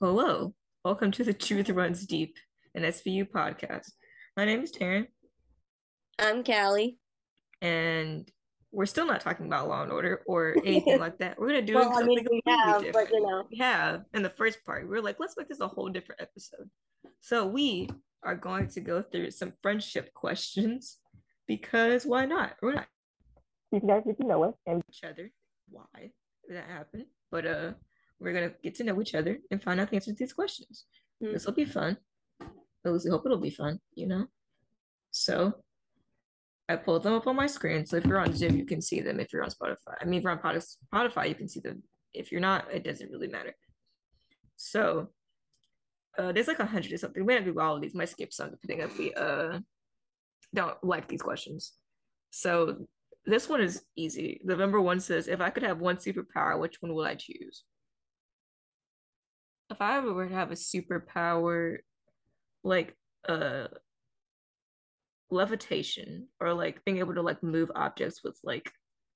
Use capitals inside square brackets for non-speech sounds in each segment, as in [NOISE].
Hello, welcome to the Truth Runs Deep, an SVU podcast. My name is Terryn, I'm Kalli. and we're still not talking about Law and Order or [LAUGHS] anything like that. We're gonna do Well, I something mean, we completely have, but different. you know, We have in the first part. We were like, let's make this a whole different episode. So we are going to go through some friendship questions because why not? We're not you guys get to know us and each other. Why did that happen? But uh, we're gonna get to know each other and find out the answers to these questions. Hmm. This will be fun. At least I hope it'll be fun. You know. So I pulled them up on my screen. So if you're on Zoom, you can see them. If you're on Spotify, I mean, if you're on Spotify, you can see them. If you're not, it doesn't really matter. So uh, there's like a hundred or something. We might do all of these. Might skip some depending if we uh don't like these questions. So this one is easy. The number one says, if I could have one superpower, which one would I choose? If I ever were to have a superpower, like uh levitation or like being able to like move objects with like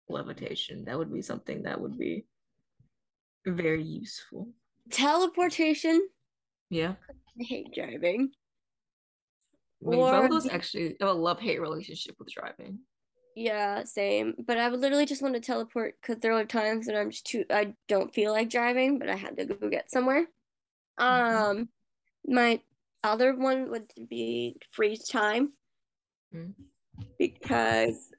levitation, that would be something that would be very useful. teleportation. Yeah. I hate driving. I mean, both Or of those the- actually have a love-hate relationship with driving. Yeah, same. But I would literally just want to teleport because there are times that I'm just too, I don't feel like driving, but I had to go get somewhere. Um, my other one would be freeze time Mm. because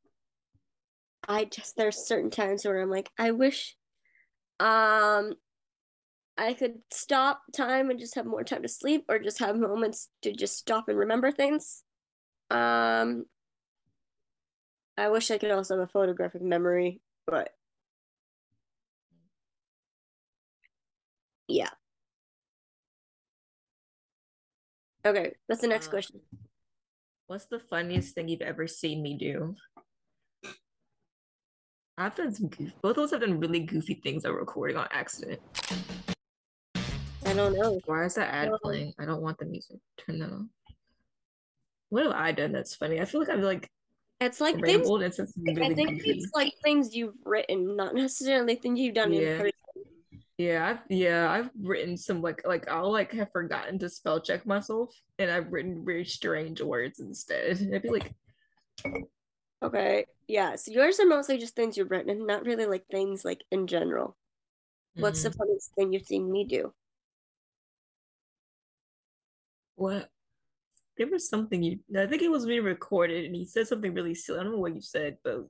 I just, there's certain times where I'm like, I wish, um, I could stop time and just have more time to sleep or just have moments to just stop and remember things. Um, I wish I could also have a photographic memory, but yeah. Okay, that's the next Uh, question. What's the funniest thing you've ever seen me do? I've done some goof- both of us have done really goofy things that we're recording on accident. I don't know. Why is that ad Um, playing? I don't want the music. Turn that on. What have I done that's funny? I feel like I've like It's like things, and I think goofy. it's like things you've written, not necessarily things you've done in person. Yeah, I've yeah, I've written some like like I'll like have forgotten to spell check myself and I've written very strange words instead. [LAUGHS] I'd be like, Okay, yeah. So yours are mostly just things you've written, and not really like things like in general. What's the mm, funniest thing you've seen me do? what? There was something you I think it was being recorded and he said something really silly. I don't know what you said, but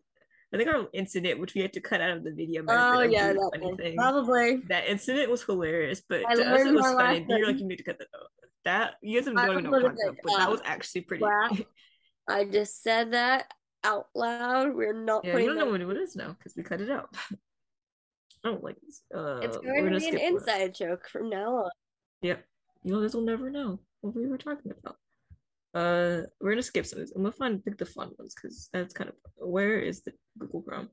I think our incident, which we had to cut out of the video, Oh yeah, that funny thing. Probably. That incident was hilarious, but I to us it was funny. You're like, you need to cut that out. That you guys don't even know what was I'm gonna talking say, about, but that was actually pretty. [LAUGHS] I just said that out loud. We're not Yeah, you don't that. know what it is now because we cut it out. I [LAUGHS] don't like this. Uh, It's going to be an inside joke from now on. Yep. You guys will never know what we were talking about. Uh, we're gonna skip some of these. I'm gonna find pick the fun ones because that's kind of where is the Google Chrome?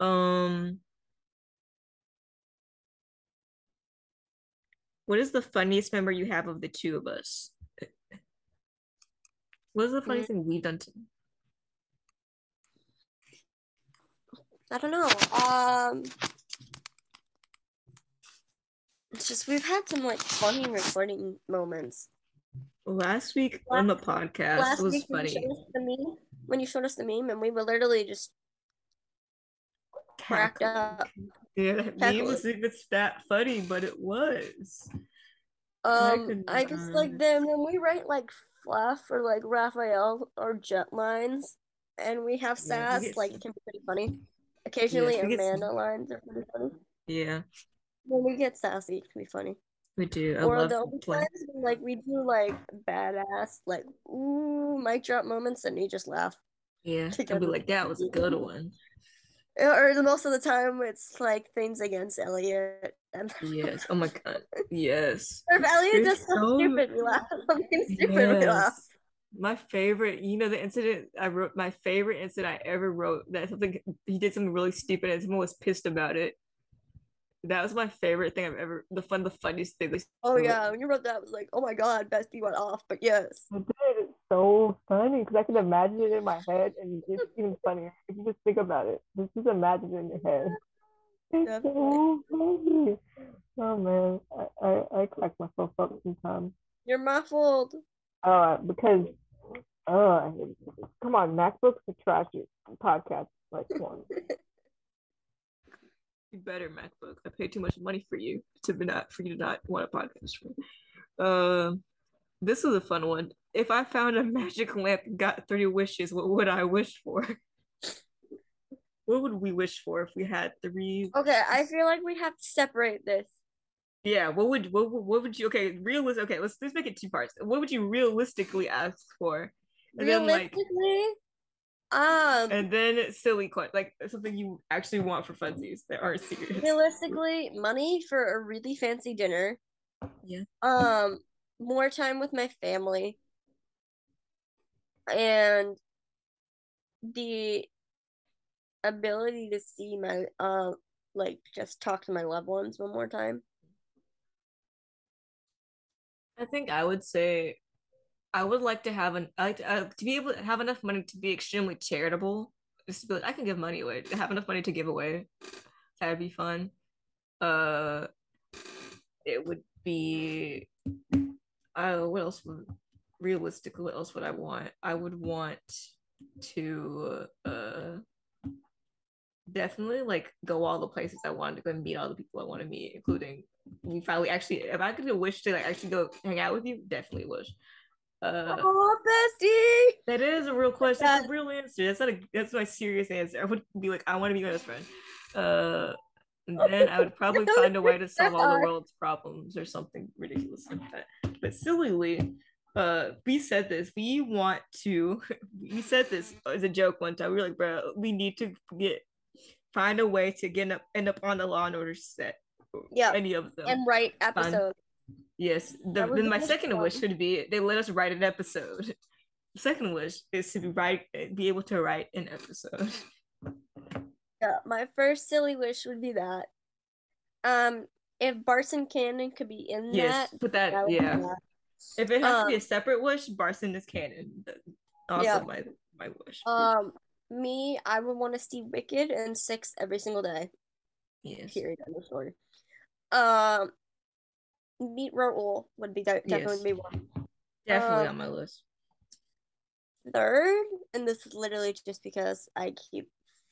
Um, what is the funniest memory you have of the two of us? What is the funniest thing we've done? To- I don't know. Um, it's just we've had some like funny recording moments. Last week on the podcast Last was week when you funny. showed us the meme, when you showed us the meme, and we were literally just cracked up. Yeah, that meme wasn't even that funny, but it was. Um, could I just like them when we write like fluff or like Rafael or jet lines, and we have sass. get like it can be pretty funny. Occasionally, we Amanda lines are pretty funny. Yeah, When we get sassy, it can be funny. We do. I or love the only playing. times when, like we do like badass like ooh mic drop moments and you just laugh. Yeah, I'll be like, that was a good one. Or most of the time it's like things against Elliot and Yes. Oh my god. [LAUGHS] Yes. or if Elliot does something so- stupid, we laugh. [LAUGHS] Something stupid, we laugh. My favorite, you know, the incident I wrote, my favorite incident I ever wrote that something he did something really stupid and someone was pissed about it. That was my favorite thing I've ever, the fun, the funniest thing. was- Oh yeah, when you wrote that, I was like, oh my god, Bestie went off. But yes, I did. It's so funny because I can imagine it in my head, and it's even funnier if you just think about it. Just, just imagine it in your head. It's Definitely. so funny. Oh man, I, I, I crack myself up sometimes. You're muffled. Uh, because uh, come on, MacBooks are trashy. Podcasts like one. [LAUGHS] Better MacBook. I paid too much money for you to be not for you to not want a podcast for. Um, this is a fun one. If I found a [LAUGHS] magic lamp and got three wishes, what would I wish for? what would we wish for if we had three? Okay, I feel like we have to separate this. Yeah, what would what would- what would you okay, realistic okay, let's let's make it two parts. What would you realistically ask for? And then like Realistically, um, and then silly question like something you actually want for funsies that aren't serious. realistically, money for a really fancy dinner. Yeah. Um, more time with my family. And the ability to see my uh like just talk to my loved ones one more time. I think I would say I would like to have an I like to, uh, to be able to have enough money to be extremely charitable. Just be like, I can give money away. Have enough money to give away. That'd be fun. Uh, it would be. Uh, what else would realistically? What else would I want? I would want to uh definitely like go all the places I wanted to go and meet all the people I want to meet, including we finally actually if I could wish to like actually go hang out with you, definitely wish. Uh Oh, bestie! that is a real question. That's a real answer. That's not a that's my serious answer. I would be like, I want to be my best friend. Uh and then I would [LAUGHS] probably find a way to solve all the world's problems or something ridiculous like that. But sillily, uh, we said this. We want to. [LAUGHS] We said this as a joke one time. We were like, bro, we need to get find a way to get up end up on the Law and Order set. Yeah, any of them. And write episode. Yes. The, then my second wish would be they let us write an episode. Second wish is to be write be able to write an episode. Yeah, my first silly wish would be that. Um, if Barson canon could be in Yes, that, put that. that yeah. that. If it has to be Um, a separate wish, Barson is canon. Also Yeah. my my wish. Um, me, I would want to see Wicked and Six every single day. yes. Period. Story. Um, meet Raoul would be de- definitely Yes. be one. Definitely um, on my list. Third, and this is literally just because I keep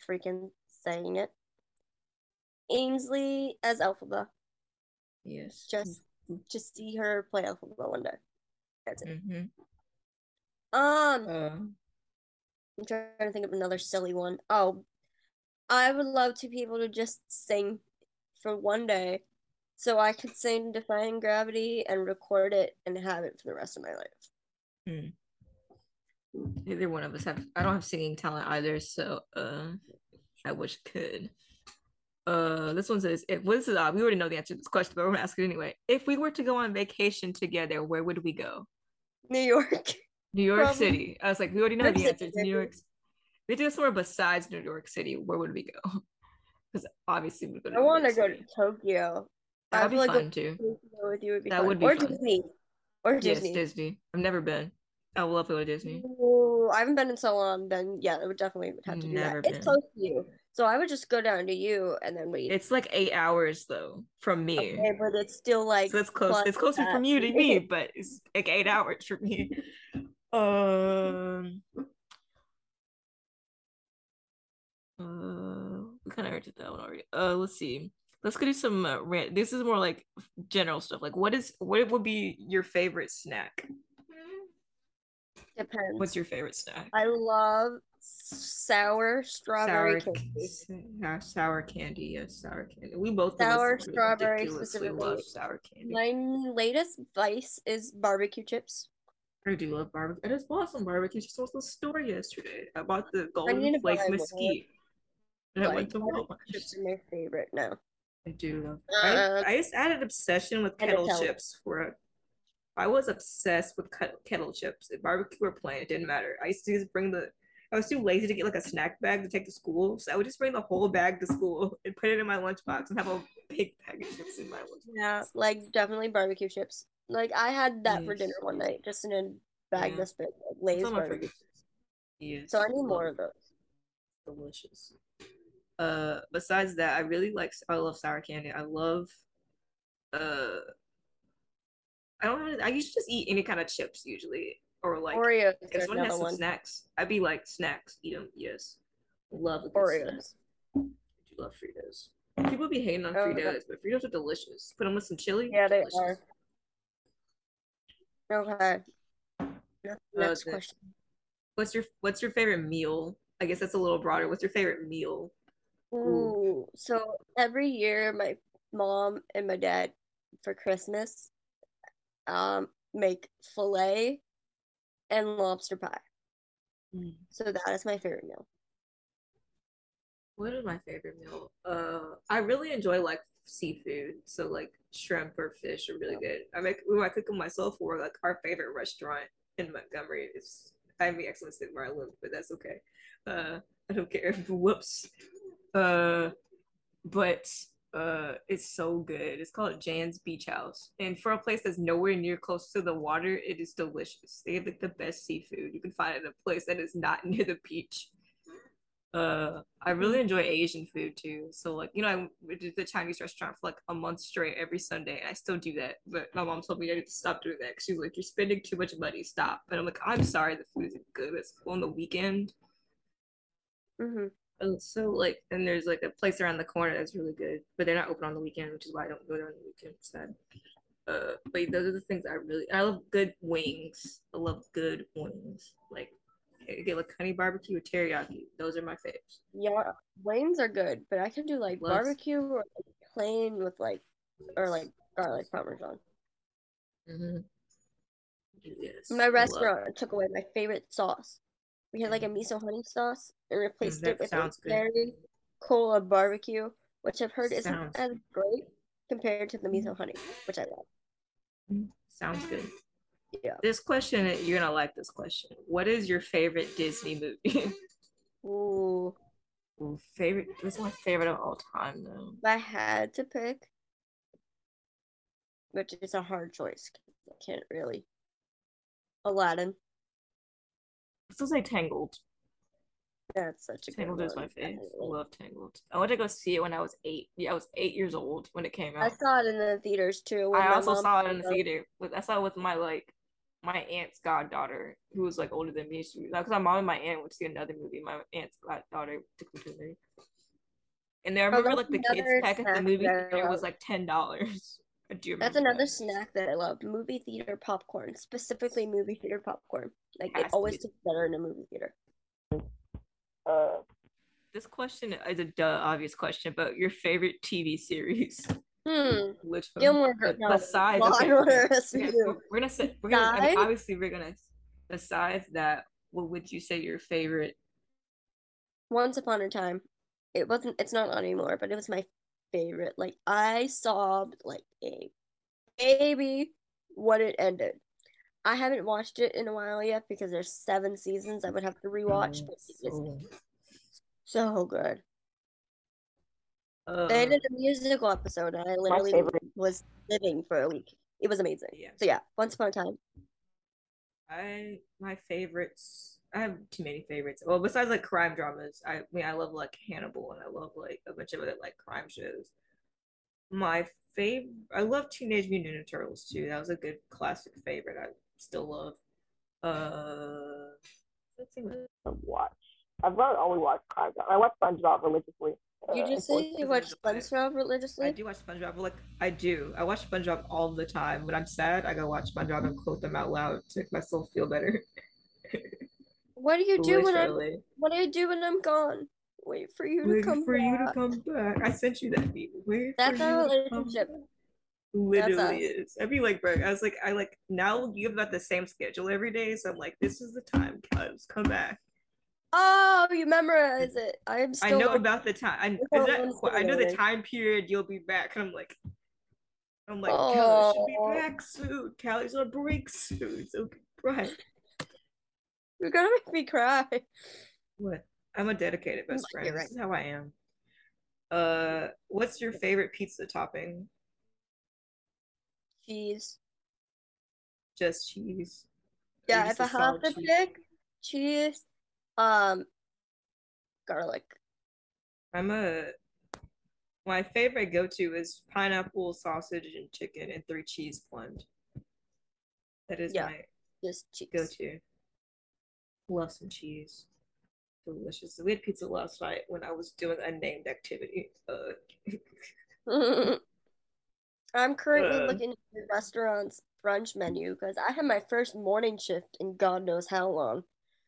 freaking saying it. Ainsley as Elphaba. Yes. Just, just see her play Elphaba one day. That's it. hmm Um, Uh, I'm trying to think of another silly one. Oh, I would love to be able to just sing for one day so I could sing Defying Gravity and record it and have it for the rest of my life. neither one of us have. I don't have singing talent either, so uh, I wish I could. Uh, this one says, "If well, this is odd, we already know the answer to this question, but we're gonna ask it anyway. If we were to go on vacation together, where would we go? New York. [LAUGHS] New York Probably- City. I was like, we already know the answer. It's New York. We do somewhere besides New York City. Where would we go? [LAUGHS] Because obviously we go. To I want to go to Tokyo. I That'd be like fun too. with you would be That fun. would be or fun. Disney. Or Yes, Disney. Disney. I've never been. I would love to go to Disney. Ooh, I haven't been in so long. Then yeah, it would definitely have to do Never that. been. It's close to you, so I would just go down to you and then wait. It's like eight hours though from me. okay, but it's still like so it's close. It's closer that. from you to me, but it's like eight [LAUGHS] hours for me. Um. Uh, we kind of already did that one already. Uh, let's see. Let's go do some uh, rant. This is more like general stuff. Like, what is what would be your favorite snack? Depends. What's your favorite snack? I love sour strawberry sour, candy. sour, sour candy. Yes, sour candy. We both Sour strawberry specifically. love sour candy. My latest vice is barbecue chips. I do love barbecue. I just bought some barbecue chips at the store yesterday. I bought the need golden flake mesquite. And I Like, went to barbecue Walmart. chips are my favorite now. I do. Uh, I, I just had an obsession with kettle chips. For a, I was obsessed with cut, kettle chips. If barbecue or plain, it didn't matter. I used to just bring the. I was too lazy to get like a snack bag to take to school, so I would just bring the whole bag to school [LAUGHS] and put it in my lunchbox and have a big bag of chips in my lunchbox. Yeah, like definitely barbecue chips. Like I had that for dinner one night, just in a bag Yeah. this big, like Lay's barbecue. Yes. So I need more of those. delicious. Uh, besides that, I really like I love sour candy. I love uh I don't know. I used to just eat any kind of chips usually, or like Oreos. if someone has some one. snacks, I'd be like snacks, eat them. Yes, love Oreos. I do love Fritos. People be hating on Oh, Fritos, but Fritos are delicious. Put them with some chili. Yeah, they delicious. are. Okay. Next Okay. question. What's your What's your favorite meal? I guess that's a little broader. What's your favorite meal? Ooh, so every year my mom and my dad for Christmas um make filet and lobster pie. So that is my favorite meal. What is my favorite meal? Uh, I really enjoy like seafood, so like shrimp or fish are really good. I make when I cook them myself, or like our favorite restaurant in Montgomery is I mean, excellent city where I live, but that's okay. Uh, I don't care. [LAUGHS] Whoops. Uh, but uh, it's so good. It's called Jan's Beach House, and for a place that's nowhere near close to the water, it is delicious. They have like the best seafood you can find at a place that is not [LAUGHS] near the beach. Uh, I really enjoy Asian food too. So like, you know, I went to the Chinese restaurant for like a month straight every Sunday, and I still do that. But my mom told me I need to stop doing that because she's like, "You're spending too much money. Stop." And I'm like, "I'm sorry, the food isn't good. It's on the weekend." hmm Oh, so like, and there's like a place around the corner that's really good, but they're not open on the weekend, which is why I don't go there on the weekend. It's sad. Uh, but those are the things I really. I love good wings. I love good wings. Like, I get like honey barbecue or teriyaki. Those are my faves. Yeah, wings are good, but I can do like Loves- barbecue or like plain with like or like garlic parmesan. Mm-hmm. Yes. My restaurant took away my favorite sauce. We had like a miso honey sauce and replaced it with a sounds very cola barbecue, which I've heard isn't as great compared to the miso honey, which I love. Sounds good. Yeah. This question, you're gonna like this question. What is your favorite Disney movie? [LAUGHS] Ooh, Ooh, favorite. What's my favorite of all time though? if I had to pick, which is a hard choice. I can't really. Aladdin. Still say Tangled. That's such a good Tangled is my favorite. I love Tangled. I went to go see it when I was eight. Yeah, I was eight years old when it came out. I saw it in the theaters too. I also saw it in the theater. With I saw it with my like my aunt's goddaughter, who was like older than me. She because my mom and my aunt went to see another movie. My aunt's goddaughter took me to the movie. And I remember like the kids pack at the movie theater was like ten dollars. I do That's another that. snack that I love. Movie theater popcorn, specifically movie theater popcorn. Like Has it to always be. tastes better in a movie theater. Uh, This question is a duh, obvious question, but your favorite TV series? Hmm. Which one? Gilmore Girls. No, besides, okay, and okay, okay, we're- we're gonna say we're gonna I mean, obviously we're gonna besides that, what would you say your favorite? Once upon a time, it wasn't. It's not on anymore, but it was my favorite. Like I sobbed like a baby when it ended. I haven't watched it in a while yet because there's seven seasons I would have to rewatch, but it So, so good. uh, They did a musical episode, and I literally was living for a week. It was amazing. yeah, So yeah, Once Upon a Time. I my favorites. I have too many favorites. Well, besides like crime dramas, I, I mean I love like Hannibal and I love like a bunch of other like crime shows. My favorite, I love Teenage Mutant Ninja Turtles too. That was a good classic favorite. I still love. Uh, let's see what to watch. I've not only watched crime. Drama. I watch SpongeBob religiously. You Uh, just say you watch SpongeBob religiously? I do watch SpongeBob. Like I do. I watch SpongeBob all the time. When I'm sad, I go watch SpongeBob and quote them out loud to make myself feel better. [LAUGHS] What do you do when I'm What do you do when I'm gone? Wait for you to Waiting come for you to come back. I sent you that meme. Wait That's for our to relationship. Literally is. I'd be like, bro, I was like, I like now you've got the same schedule every day, so I'm like, this is the time, cuz come back. Oh, you memorize it. I'm I know about the time. I, that, I know the time period you'll be back, and I'm like, I'm like, Kalli should be Oh. back soon. Kalli's on break soon, so right. You're gonna make me cry. What? I'm a dedicated best You're friend. right. This is how I am. Uh, what's your favorite pizza topping? Cheese. Just cheese. Yeah, just if I a have to cheese? pick cheese, um, garlic. I'm a my favorite go to is pineapple, sausage, and chicken, and three cheese blend. That is Yeah. my Just cheese. go to. Love some cheese. Delicious. We had pizza last night when I was doing a named activity. Uh, [LAUGHS] I'm currently Uh. looking at the restaurant's brunch menu because I had my first morning shift in God knows how long.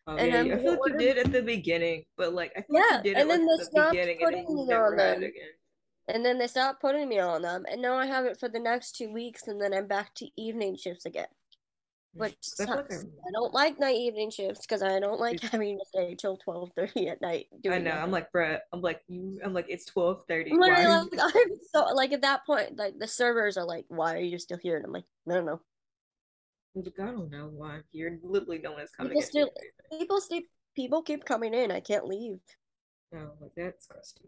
oh, And yeah, I'm I feel like you did at the beginning, but like I feel like Yeah, you did and it then like, they at the stopped beginning and then putting it never on them. again. And then they stopped putting me on them, and now I have it for the next two weeks, and then I'm back to evening shifts again, which I sucks. I- don't like night evening shifts because I don't like It's- having to stay till twelve thirty at night doing I know. I'm like, bruh. I'm like you. I'm like, it's twelve thirty. I'm Why literally are like. [LAUGHS] I'm so like at that point, like the servers are like, "Why are you still here?" And I'm like, "No, no, no." Like, I don't know why. You're literally no one's coming. People still- People keep people keep coming in. I can't leave. No, like that's crusty.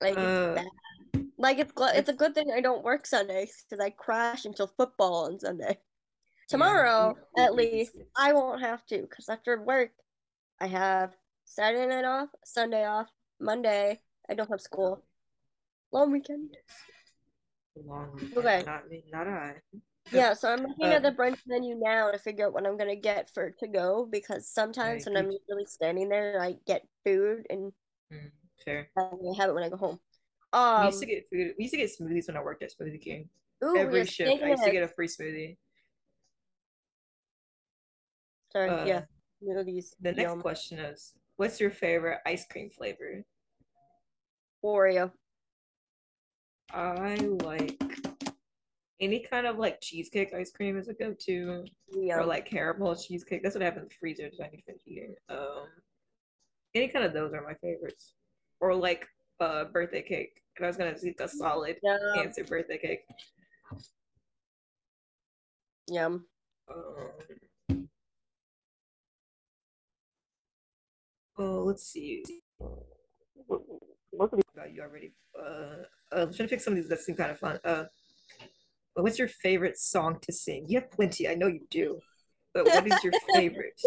Like it's Uh, bad. Like it's it's a good thing I don't work Sundays because I crash until football on Sunday. Tomorrow, Yeah, at we- we- least, I won't have to because after work, I have Saturday night off, Sunday off, Monday. I don't have school. Long weekend. Long. Okay. Not me. Not I. Yeah, so I'm looking Uh, at the brunch menu now to figure out what I'm gonna get for to go because sometimes when I'm usually standing there, I get food and Mm, fair. I have it when I go home. we Um, used to get food. We used to get smoothies when I worked at Smoothie King. ooh, Every shift, I used to get a free smoothie. Sorry, Uh, yeah, smoothies. The next Yum. question is, what's your favorite ice cream flavor? Oreo. I like any kind of like cheesecake ice cream is a go-to, or like caramel cheesecake. That's what I have in the freezer. so I need to finish eating. Um, any kind of those are my favorites, or like uh birthday cake. And I was gonna eat a solid Yum. answer, birthday cake. Yum. Um, oh, let's see. Most of these About you already. Uh, uh, I'm trying to pick some of these that seem kind of fun. Uh, what's your favorite song to sing? You have plenty. I know you do. But what is your favorite?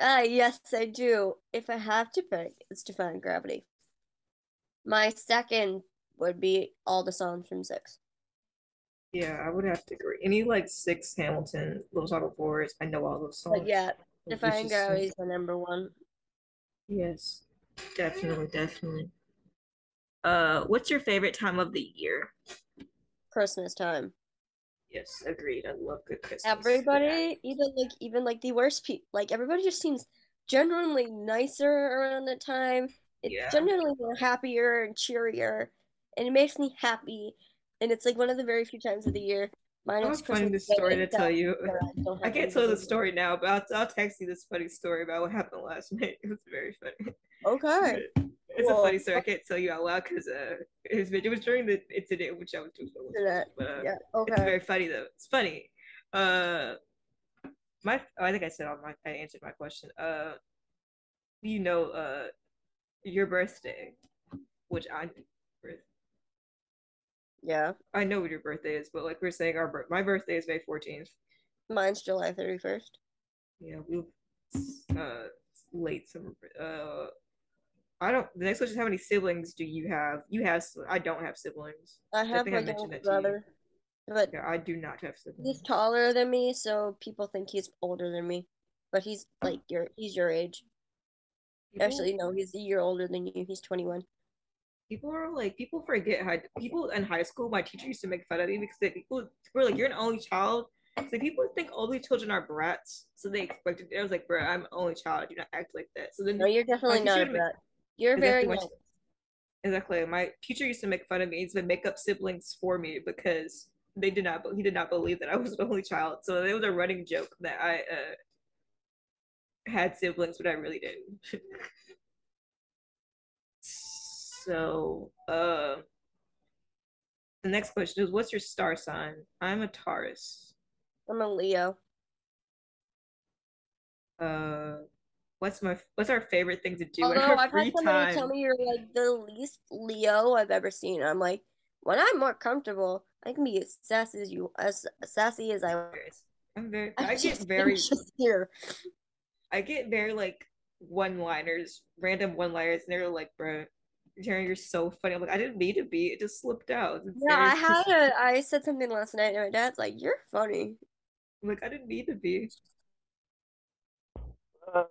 Ah, [LAUGHS] yes, I do. If I have to pick, it's Defying Gravity. My second would be all the songs from Six. Yeah, I would have to agree. Any like six Hamilton, Little Shop of Horrors. I know all those songs. But yeah, It's Defying just so- Gravity is the number one. Yes, definitely, definitely. Uh, what's your favorite time of the year? Christmas time. Yes, agreed. I love good Christmas. Everybody, even like even like the worst people, like everybody just seems genuinely nicer around that time. It's Yeah. genuinely more happier and cheerier, and it makes me happy. And it's like one of the very few times of the year. I Minus have finding this story to tell you. I [LAUGHS] I can't tell the story now, but I'll, I'll text you this funny story about what happened last [LAUGHS] night. It was very funny. Okay. It's Well, a funny story. I can't tell you out loud because uh, it was, it was during the incident which I was doing. But uh, Yeah. Okay. it's very funny though. It's funny. Uh, my oh, I think I said all my I answered my question. Uh, you know, uh, your birthday, which I Yeah. I know what your birthday is, but like we're saying, our my birthday is May fourteenth. Mine's July 31st. Yeah, we uh late summer. Uh, I don't. The next question is how many siblings do you have? You have. I don't have siblings. I have I my mentioned younger you. brother, but Yeah, I do not have siblings. he's taller than me, so people think he's older than me. But he's like your he's your age. Actually, no, he's a year older than you. He's 21. People are like people forget how people in high school. My teacher used to make fun of me because they, people were like, "You're an only child." So people think only children are brats, so they expected. I was like, "Bro, I'm an only child. Do not act like that." So then, No, you're definitely not a brat. You're very Exactly, my- nice. exactly, my teacher used to make fun of me. He to make up siblings for me because they did not. He did not believe that I was an only child. So it was a running joke that I uh, had siblings, but I really didn't. [LAUGHS] so, uh, the next question is, what's your star sign? I'm a Taurus. I'm a Leo. Uh, what's my what's our favorite thing to do Although I've had somebody time? tell me you're like the least Leo I've ever seen. I'm like, when I'm more comfortable, I can be as sassy as you as sassy as I want. I'm very. I'm I get very. Here. I get very like one liners, random one liners, and they're like, bro, Terryn, you're so funny. I'm like, I didn't mean to be, it just slipped out. It's Yeah, I [LAUGHS] had a I said something last night and my dad's like, You're funny. I'm like, I didn't mean to be. Uh,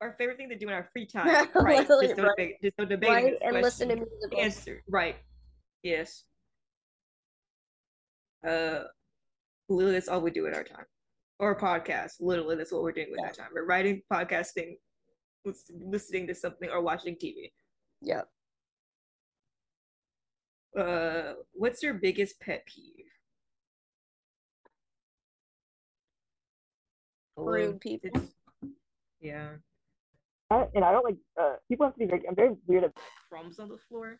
Our favorite thing to do in our free [LAUGHS] time, right? Just don't right. debate, just don't debate Right? this And listen to question. musicals. Answer, right? Yes. Uh, literally, that's all we do in our time, or podcast. Literally, that's what we're doing with Yeah. our time. We're writing, podcasting, listening to something, or watching TV. Yep. Uh, what's your biggest pet peeve? Rude people. It's- yeah, I, and I don't like uh people have to be very. I'm very weird. At, crumbs on the floor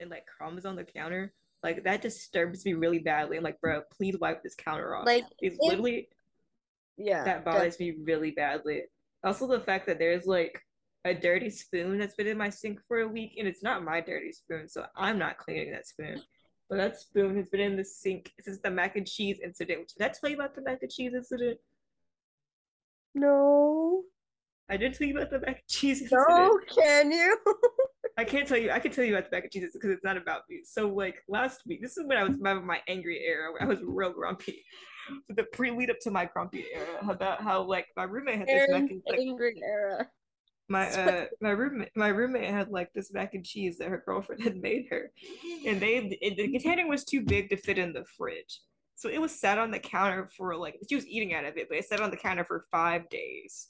and like crumbs on the counter. Like that disturbs me really badly. I'm like, bro, please wipe this counter off. Like, it's it- literally Yeah. that bothers me really badly. Also, the fact that there's like a dirty spoon that's been in my sink for a week, and it's not my dirty spoon, so I'm not cleaning that spoon. But that spoon has been in the sink since the mac and cheese incident. Did I tell you about the mac and cheese incident? No. I did tell you about the mac and cheese incident. No, can you? [LAUGHS] I can't tell you. I can tell you about the mac and cheese because it's not about me. So like last week, this is when I was my, my angry era. Where I was real grumpy. the pre lead up to my grumpy era about how like my roommate had this mac Aaron's and like, angry era. My [LAUGHS] uh my roommate my roommate had like this mac and cheese that her girlfriend had made her, and they [GASPS] it, the container was too big to fit in the fridge. So it was sat on the counter for like she was eating out of it, but it sat on the counter for five days.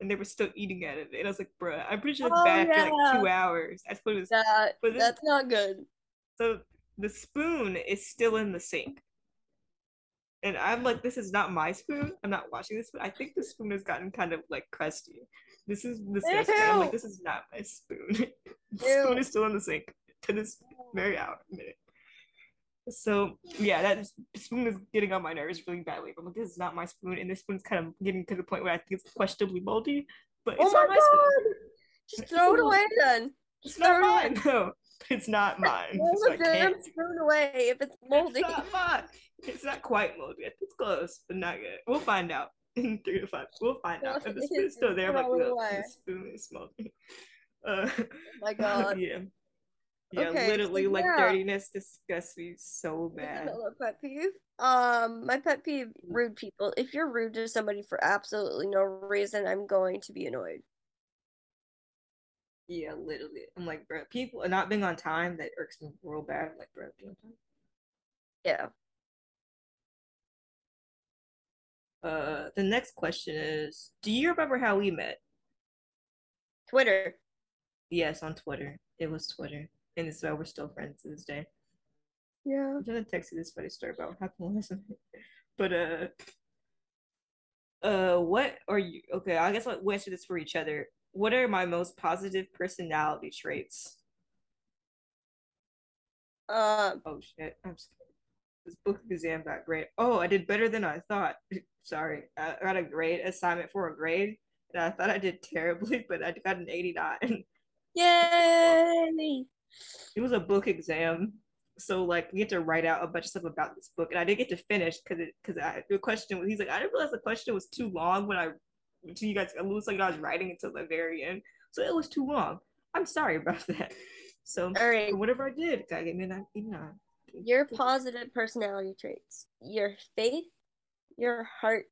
And they were still eating out of it. And I was like, bruh, I'm pretty sure it's Oh, bad for like two hours. That's what it was That But this- that's not good. so the spoon is still in the sink. And I'm like, this is not my spoon. I'm not washing this, but I think the spoon has gotten kind of like crusty. This is disgusting. I'm like, this is not my spoon. [LAUGHS] the Ew. spoon is still in the sink to this very hour minute. So yeah, that spoon is getting on my nerves really badly. I'm like, this is not my spoon, and this spoon's kind of getting to the point where I think it's questionably moldy. But Oh it's my not my spoon. god! Just throw it away then. It's Just not throw it away. mine. No, it's not mine. Throw So the damn spoon away if it's moldy. It's not mine. It's not quite moldy. It's close, but not good. We'll find out [LAUGHS] in three to five. We'll find out. If [LAUGHS] the spoon's still there, I'm like, Throw it no, away. the spoon is moldy. Uh, Oh my god. [LAUGHS] yeah. Yeah, Okay, so literally, like yeah. dirtiness disgusts me so bad. Pet peeve. Um, my pet peeve: rude people. If you're rude to somebody for absolutely no reason, I'm going to be annoyed. Yeah, literally. I'm like, bro, people not being on time that irks me real bad. Like, bro, be on time. Yeah. Uh, the next question is, do you remember how we met? Twitter. Yes, on Twitter. It was Twitter, and it's why we're still friends to this day. Yeah. I'm gonna text you this funny story about what happened last night. [LAUGHS] But uh, uh, what are you? Okay, I guess we'll answer this for each other. What are my most positive personality traits? Uh Oh shit, I'm scared. This book exam got great. Oh, I did better than I thought. [LAUGHS] Sorry, I got a great assignment for a grade, and I thought I did terribly, [LAUGHS] but I got an 89. Yay! it was a book exam so like we get to write out a bunch of stuff about this book and i didn't get to finish because it because the question was he's like i didn't realize the question was too long when i to you guys it looks like i was writing until the very end so it was too long i'm sorry about [LAUGHS] that so All right. whatever i did i gave me that you know Your positive personality traits: your faith, your heart,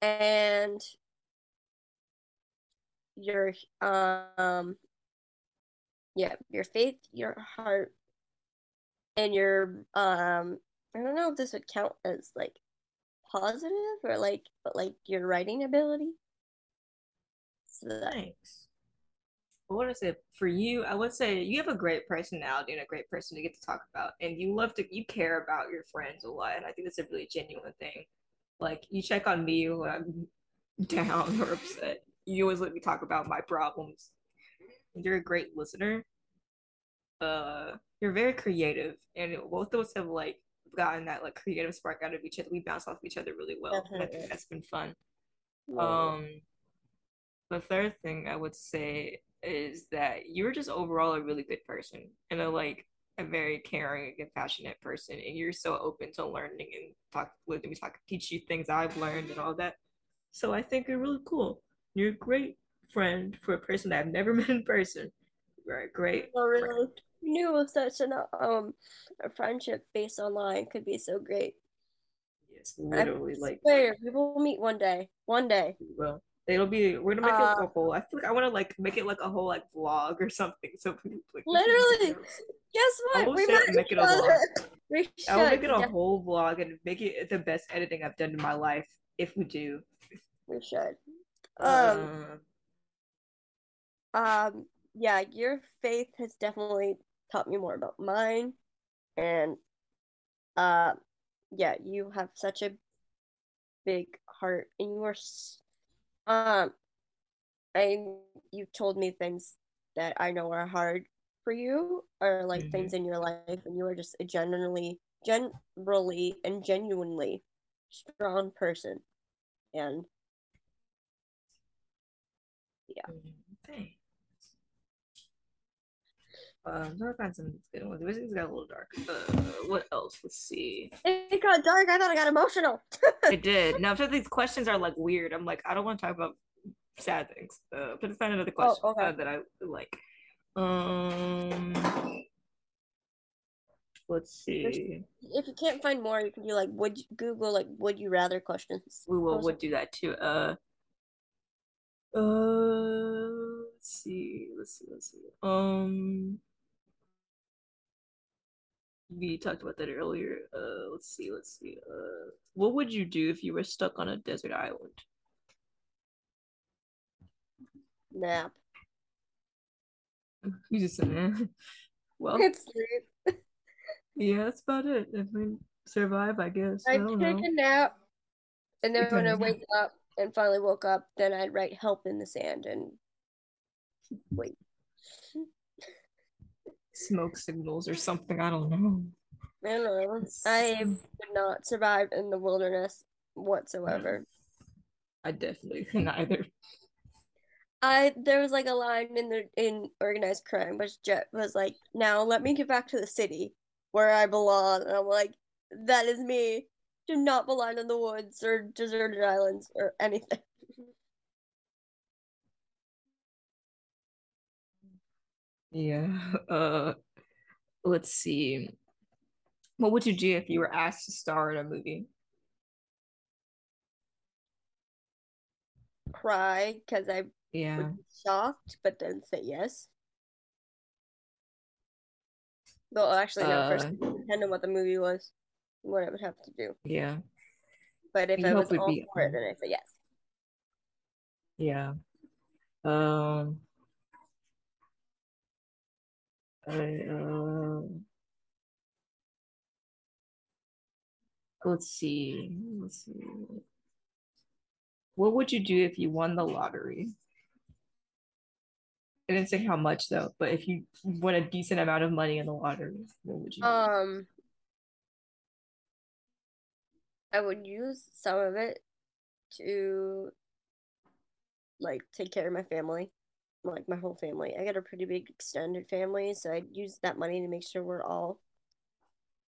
and your um. Yeah, your faith, your heart, and your um. I don't know if this would count as like positive or like, but like your writing ability. So what I say for you, I would say you have a great personality and a great person to get to talk about, and you love to you care about your friends a lot, and I think that's a really genuine thing. Like you check on me when I'm [LAUGHS] down or upset. You always let me talk about my problems. You're a great listener. Uh, you're very creative, and both of us have like gotten that like creative spark out of each other. We bounce off each other really well. I think that's been fun. yeah. Um, the third thing I would say is that you're just overall a really good person and a like a very caring and compassionate person, and you're so open to learning and talk with me, talk teach you things I've learned and all that. So I think you're really cool. You're a great friend for a person that I've never [LAUGHS] met in person. You're a great. Oh, really? friend. Knew such an um a friendship based online could be so great. Yes, literally, I like swear, we will meet one day. One day. well, it'll be. We're gonna make it Uh, a whole. I feel like I want to like make it like a whole like vlog or something. [LAUGHS] So people like Literally. Guess what? we it met make it a vlog. [LAUGHS] We should. I will make it a yeah, whole vlog and make it the best editing I've done in my life. If we do, we should. Um. Uh, Um. Yeah, your faith has definitely taught me more about mine, and uh, yeah, you have such a big heart, and you are, s- um, and you told me things that I know are hard for you, or like Mhm. things in your life, and you are just a generally, generally, and genuinely strong person, and Thanks. Um, so I find some good ones. This got a little dark. Uh, what else? Let's see. it got dark. I thought I got emotional. [LAUGHS] It did. Now, if these questions are like weird, I'm like, I don't want to talk about sad things. Uh, but find another question Oh, okay. uh, that I like. Um, let's see. if you can't find more, you can do like would you, Google like would you rather questions. We will would do that too. Uh, uh, let's see. Let's see. Let's see. Um, we talked about that earlier. Uh, let's see. Let's see. Uh, what would you do if you were stuck on a desert island? Nap. [LAUGHS] You just eh. well, It's sleep. yeah, that's about it. If we survive, I guess. I I'd don't take know. a nap, and then when I wake up and finally woke up, then I'd write help in the sand and wait. Smoke signals or something. I don't know. I don't know. I would um, not survive in the wilderness whatsoever. I definitely [LAUGHS] couldn't either. I there was like a line in the in organized crime, which Jet was like, "Now let me get back to the city where I belong," and I'm like, "That is me. Do not belong in the woods or deserted islands or anything." [LAUGHS] Yeah. [LAUGHS] Uh, let's see. What would you do if you were asked to star in a movie? Cry because I Yeah. would be shocked, but then say yes. Well, actually, no. First, Uh, depend on what the movie was, what I would have to do. Yeah. But if You I was all be- for it, then I say yes. Yeah. Um. I, uh, let's see. Let's see. What would you do if you won the lottery? I didn't say how much though, but if you won a decent amount of money in the lottery, what would you do? Um, I would use some of it to like take care of my family, like my whole family. I got a pretty big extended family, so I'd use that money to make sure we're all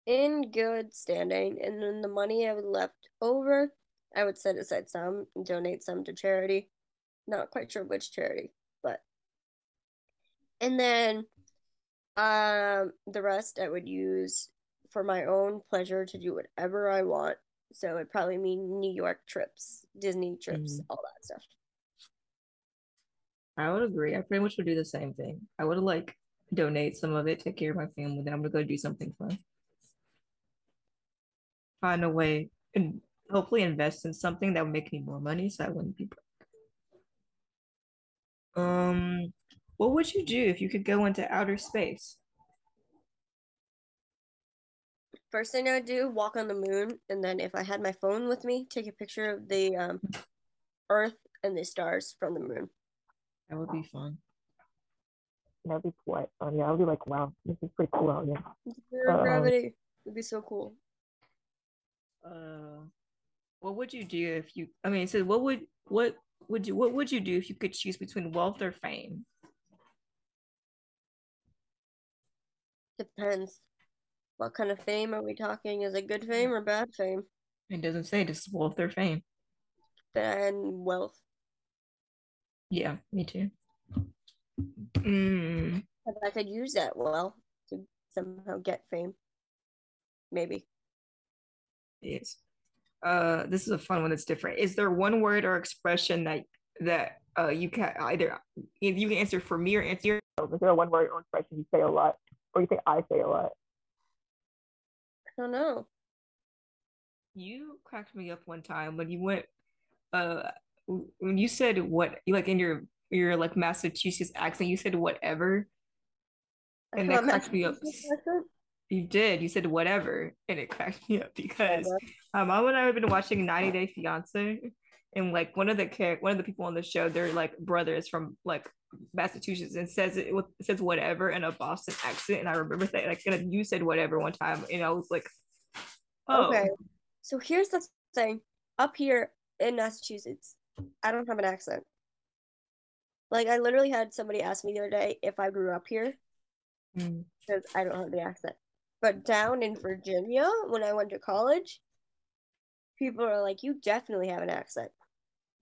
in good standing. And then the money I would left over, I would set aside some and donate some to charity. Not quite sure which charity, but and then um the rest I would use for my own pleasure to do whatever I want. So it'd probably mean New York trips, Disney trips, Mhm. all that stuff. I would agree. I pretty much would do the same thing. I would like donate some of it, take care of my family, then I'm gonna go do something fun. Find a way and hopefully invest in something that would make me more money so I wouldn't be broke. Um, what would you do if you could go into outer space? First thing I would do, walk on the moon, and then if I had my phone with me, take a picture of the um, Earth and the stars from the moon. That would be fun. That'd be quite fun. Yeah, I'd be like, wow, this is pretty cool out here. Zero Um, gravity. It'd be so cool. Uh, what would you do if you? I mean, so what would what would you what would you do if you could choose between wealth or fame? Depends. What kind of fame are we talking? Is it good fame or bad fame? It doesn't say just wealth or fame. Then wealth. Yeah, me too. Mm, I could use that well to somehow get fame. Maybe. yes. Uh, this is a fun one that's different. Is there one word or expression that that uh you can either if you can answer for me or answer your Is there one word or expression you say a lot, or you say I say a lot? I don't know. You cracked me up one time when you went uh when you said what you like in your your like Massachusetts accent, you said whatever, and that cracked me up. Accent? You did. You said whatever, and it cracked me up because my mom and I have been watching 90 Day Fiance, and like one of the char- one of the people on the show, they're like brothers from like Massachusetts, and says it, with- says whatever in a Boston accent, and I remember that like you said whatever one time, and I was like, oh, Okay. So here's the thing. Up here in Massachusetts, I don't have an accent. Like I literally had somebody ask me the other day if I grew up here Mm. because I don't have the accent. But down in Virginia, when I went to college, people are like, "You definitely have an accent."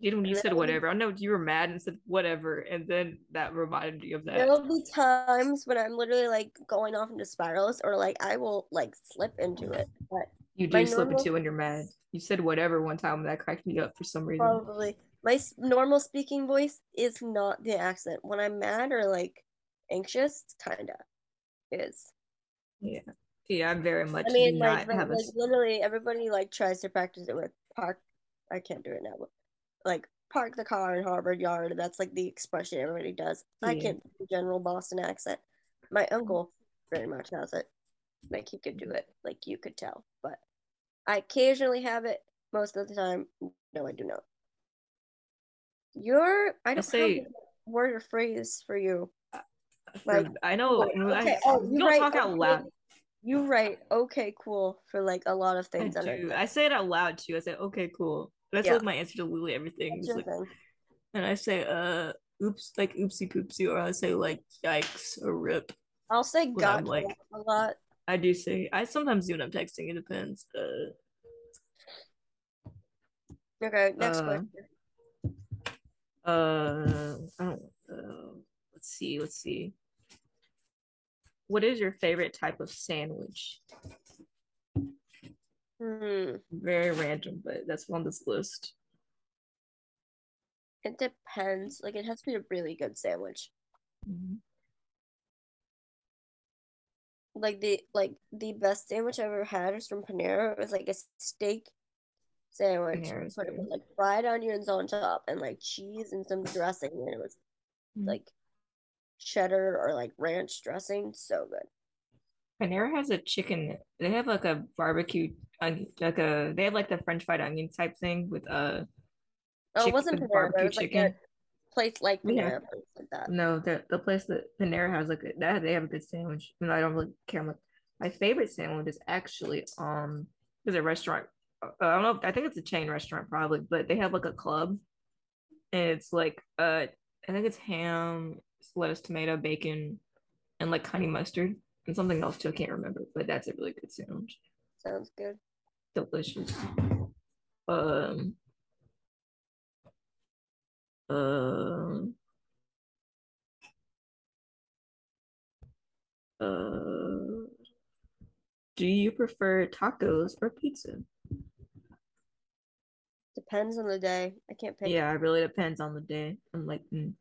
Dude, when you said whatever, I know you were mad and said whatever, and then that reminded me of that. There'll be times when I'm literally like going off into spirals, or like I will like slip into it. But You my do slip normal- into when you're mad. You said whatever one time, that cracked me up for some reason. probably my s- normal speaking voice is not the accent. When I'm mad or like anxious, kinda is. Yeah, yeah, I'm very much I mean, like, but, a literally everybody like tries to practice it with park. I can't do it now, but like park the car in Harvard Yard. That's like the expression everybody does. I Yeah. can't do the general Boston accent. My uncle very much has it. Like he could do it, like you could tell. But I occasionally have it. Most of the time, no, I do not. You're. I don't say- have a word or phrase for you. Like, I know. okay, I, oh, you don't talk out okay. loud. You write okay, cool for like a lot of I things. under do. I say it out loud too. I say, "Okay, cool." That's Yeah. like my answer to literally everything. That's It's your like- and I say, "Uh, oops," like "oopsie poopsie," or I say like "yikes" or "rip." I'll say gotcha like- a lot. I do say. I sometimes do when I'm texting. It depends. Uh, Okay, next Uh, question. uh, I don't. Uh, let's see. Let's see. What is your favorite type of sandwich? Hmm. Very random, but that's on this list. It depends. Like it has to be a really good sandwich. Mhm. Like the like the best sandwich I ever had was from Panera. It was like a steak sandwich. Panera's But it good. was like fried onions on top and like cheese and some dressing. And it was Mhm. like cheddar or like ranch dressing. So good. Panera has a chicken. They have like a barbecue, onion, like a. They have like the French fried onion type thing with a. Oh, it wasn't Panera, but it barbecue was like chicken. Place like Yeah. Panera, place like that. No, the the place that Panera has like that they have a good sandwich. And I don't really care. I'm my favorite sandwich is actually um there's a restaurant. uh, I don't know. I think it's a chain restaurant probably, but they have like a club, and it's like uh I think it's ham, lettuce, tomato, bacon, and like honey mustard and something else too. I can't remember, but that's a really good sandwich. Sounds good. Delicious. Um. Um. Uh, do you prefer tacos or pizza? Depends on the day. I can't pick. Yeah, it really depends on the day. I'm like, mm.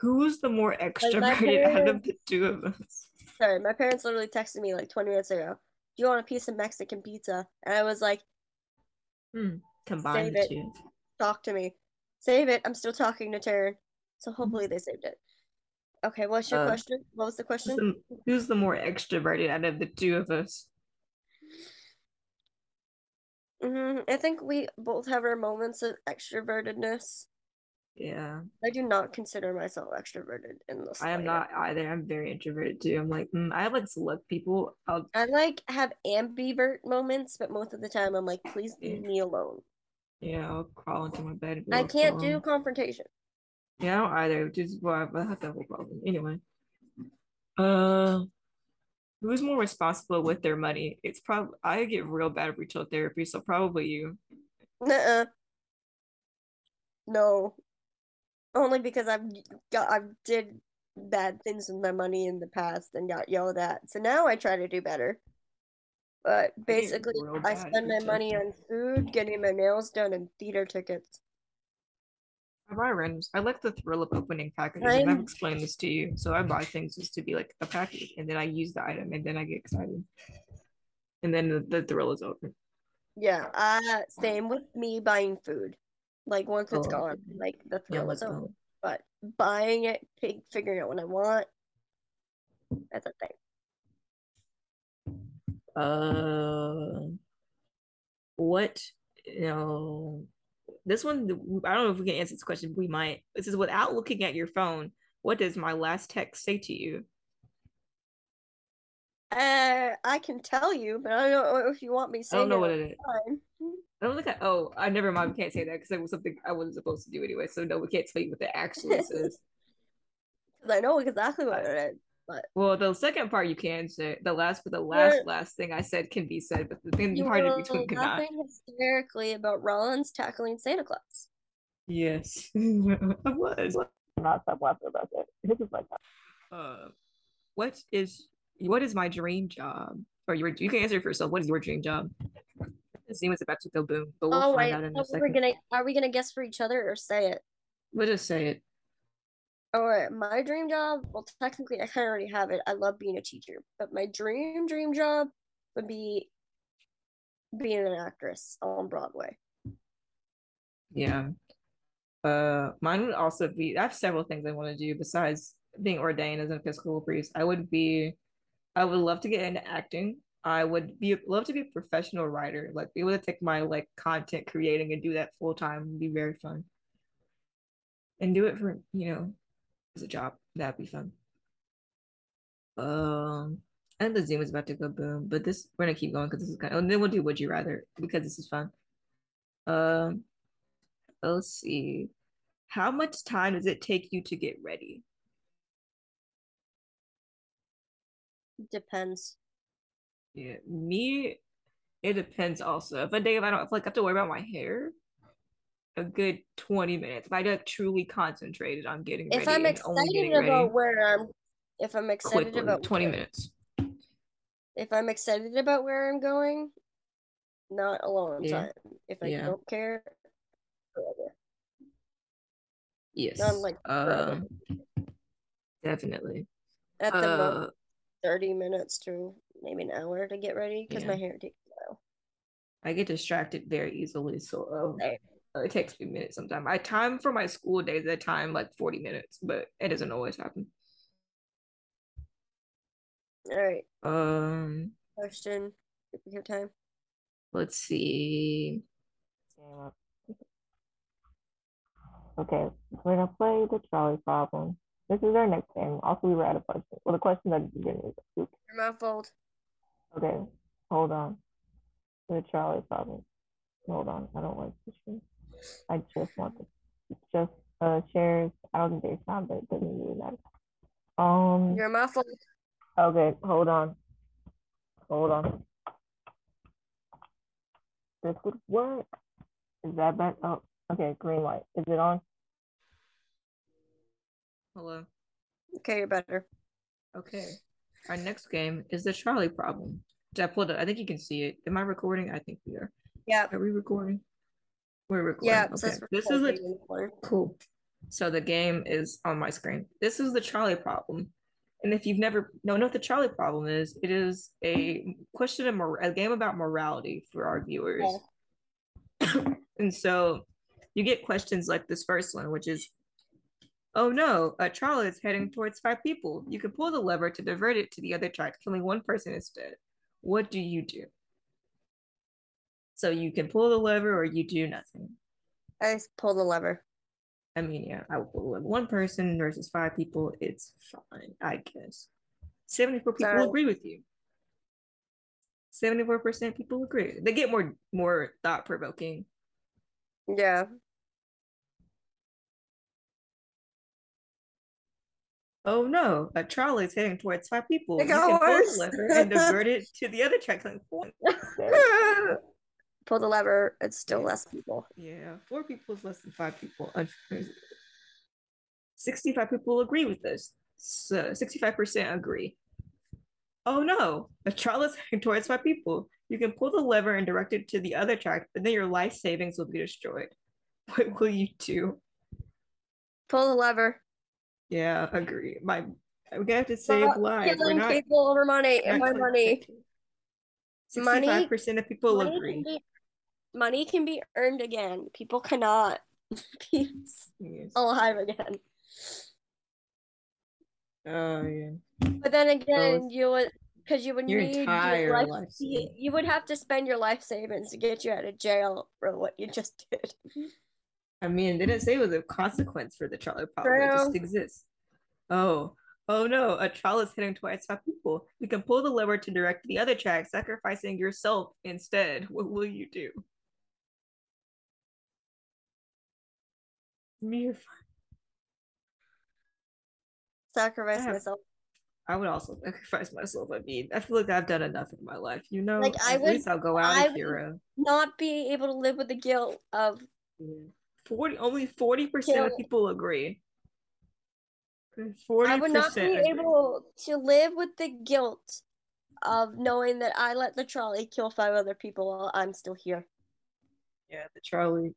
who's the more extroverted out of the two of us? Sorry, my parents literally texted me like 20 minutes ago. Do you want a piece of Mexican pizza? And I was like, hmm, Combine the it. two. talk to me. Save it. I'm still talking to Terryn. So Mm-hmm. hopefully they saved it. Okay, what's your Uh, question? What was the Who's question? the, who's the more extroverted out of the two of us? hmm I think we both have our moments of extrovertedness. Yeah, I do not consider myself extroverted in this. I am not either. I'm very introverted too. I'm like, mm, I like select people. I'll I like have ambivert moments, but most of the time I'm like, please leave me alone. Yeah, I'll crawl into my bed. and I can't do confrontation. Yeah, I don't either, which is why I have that whole problem. Anyway, uh, who's more responsible with their money? It's probably I get real bad retail therapy, so probably you. Nuh-uh. No. only because I've got I've did bad things with my money in the past and got yelled at. So now I try to do better. But basically, I spend my money on food, getting my nails done, and theater tickets. I buy randoms. I like the thrill of opening packages. and I've explained this to you. So I buy things just to be like a package, and then I use the item, and then I get excited, and then the, the thrill is over. Yeah, uh, same with me buying food. Like once it's Oh, gone, like the Yeah, thrill let's is over. But buying it, fi- figuring out what I want, that's a thing. Uh, what? You know, this one. I don't know if we can answer this question. We might. This is without looking at your phone. What does my last text say to you? Uh, I can tell you, but I don't know if you want me I don't know what it is. time. I don't think I. Oh, I never mind. We can't say that because it was something I wasn't supposed to do anyway. So no, we can't tell you what that actually says. [LAUGHS] 'Cause I know exactly what it is. Well, the second part you can say. The last, but the last What? last thing I said can be said, but the thing You part in were between cannot. laughing hysterically about Rollins tackling Santa Claus. Yes, [LAUGHS] I was. Not stop laughing about that. This is like Uh, what is what is my dream job? Or your you can answer for yourself. What is your dream job? Zim is about to go boom, but we'll oh find wait, out in a are we second. gonna are we gonna guess for each other or say it? We'll just say it. Right, my dream job. Well, technically, I kind of already have it. I love being a teacher, but my dream dream job would be being an actress on Broadway. Yeah. Uh, mine would also be. I have several things I want to do besides being ordained as an Episcopal priest. I would be. I would love to get into acting. I would be love to be a professional writer. Like be able to take my like content creating and do that full time would be very fun. And do it for you know as a job. That'd be fun. Um, and the Zoom is about to go boom, but this we're gonna keep going because this is kind of, and then we'll do Would You Rather because this is fun. Um, let's see. How much time does it take you to get ready? Depends. Yeah, me, it depends also. If a day if I don't if like I have to worry about my hair, a good 20 minutes. If I get truly concentrated on getting If ready I'm excited about where I'm, if I'm excited quickly, about 20 where- minutes. if I'm excited about where I'm going, not a long Yeah. time. If I Yeah. don't care, forever. Yes. Not like um, definitely. At the Uh, most, thirty minutes to maybe an hour to get ready because my hair takes a while. I get distracted very easily, so uh, Same. it takes me minutes sometimes. I time for my school days, I time like 40 minutes, but it doesn't always happen. All right, Um, question. If we have time. let's see. Damn. [LAUGHS] Okay, we're gonna play the trolley problem. This is our next game. Also, we were at a question. Well, the question that you didn't is oops. Your mouth fold. Okay, hold on. The trolley problem. Hold on, I don't like this one. I just want to just uh shares. I don't think they sound, but it doesn't really matter. Um. Your mouth fold. Okay, hold on. Hold on. This would work. Is that better? Oh, okay, green light. Is it on? Hello. Okay, you're better. Okay. Our next game is the trolley problem. I pulled it. I think you can see it. Am I recording? I think we are. Yeah. Are we recording? We're recording. Yeah. Okay. says This is a in the corner. cool. So the game is on my screen. This is the trolley problem. And if you've never don't what the trolley problem is, it is a question of mor- a game about morality for our viewers. [COUGHS] and so you get questions like this first one, which is, oh no, a trolley is heading towards five people. You can pull the lever to divert it to the other track, killing one person instead. What do you do? So you can pull the lever or you do nothing. I just pull the lever. I mean, yeah, I would pull the lever. One person versus five people, it's fine, I guess. 74 people Sorry. agree with you. 74% people agree. They get more more thought provoking. Yeah. Oh no, a trolley is heading towards five people. It You got can pull worse. the lever and divert it to the other track. Like. [LAUGHS] [LAUGHS] pull the lever. It's still Yeah. less people. Yeah, four people is less than five people. unfortunately. 65 people agree with this. So 65% agree. Oh no, a trolley is [LAUGHS] towards five people. You can pull the lever and direct it to the other track, but then your life savings will be destroyed. [LAUGHS] What will you do? Pull the lever. Yeah, agree. My we're gonna have to save Stop lives. We're Killing not, people over money and my money. Sixty-five percent of people Money agree. Money can be earned again. People cannot [LAUGHS] be Yes. alive again. Oh yeah. But then again, you would because you would your need your life. life you, you would have to spend your life savings to get you out of jail for what you just [LAUGHS] did. I mean, they didn't say it was a consequence for the trolley problem. It just exists. Oh, oh no! A trolley is hitting twice five people. You can pull the lever to direct the other track, sacrificing yourself instead. What will you do? Me. Sacrifice I have- myself. I would also sacrifice myself. I mean, I feel like I've done enough in my life. You know, Like, I at would- least I'll go out I a would- hero. Not be able to live with the guilt of mm. Forty, only forty percent of people agree. Mm, forty I would not be percent. able to live with the guilt of knowing that I let the trolley kill five other people while I'm still here. Yeah, the trolley.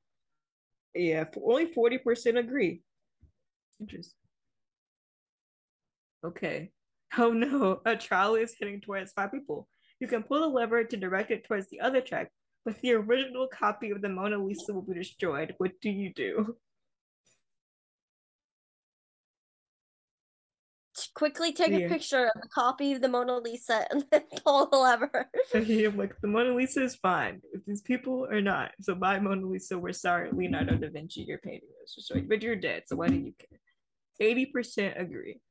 Yeah, only forty percent agree. Interesting. Okay. Oh no, a trolley is heading towards five people. You can pull the lever to direct it towards the other track, but the original copy of the Mona Lisa will be destroyed. What do you do? Quickly take Yeah. a picture of a copy of the Mona Lisa [LAUGHS] and then pull the lever. [LAUGHS] I'm like, the Mona Lisa is fine. If these people are not. So by Mona Lisa, we're sorry, Leonardo da Vinci, you're painting this. destroyed, But you're dead, so why do you care? 80% agree.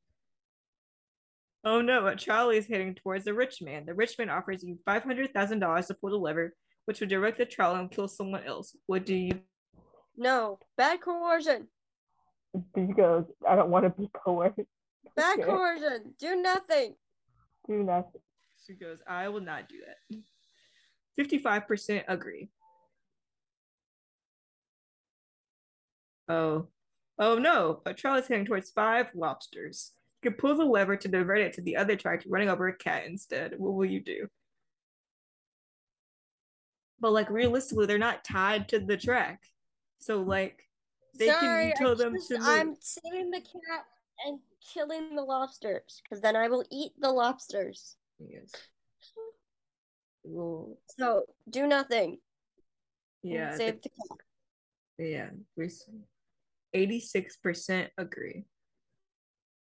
Oh no, a trolley is heading towards the rich man. The rich man offers you $500,000 to pull the lever, which would direct the trolley and kill someone else. What do you No, bad coercion. She goes, I don't want to be coerced. Bad Okay. coercion. Do nothing. Do nothing. She goes, I will not do that. 55% agree. Oh. Oh no, a trolley is heading towards five lobsters. You can pull the lever to divert it to the other track, running over a cat instead. What will you do? But like realistically, they're not tied to the track. So like they Sorry, can I tell them just- to move. I'm saving the cat and killing the lobsters because then I will eat the lobsters. Yes. Well, So do nothing. yeah. the- Save the cat. yeah. 86% agree.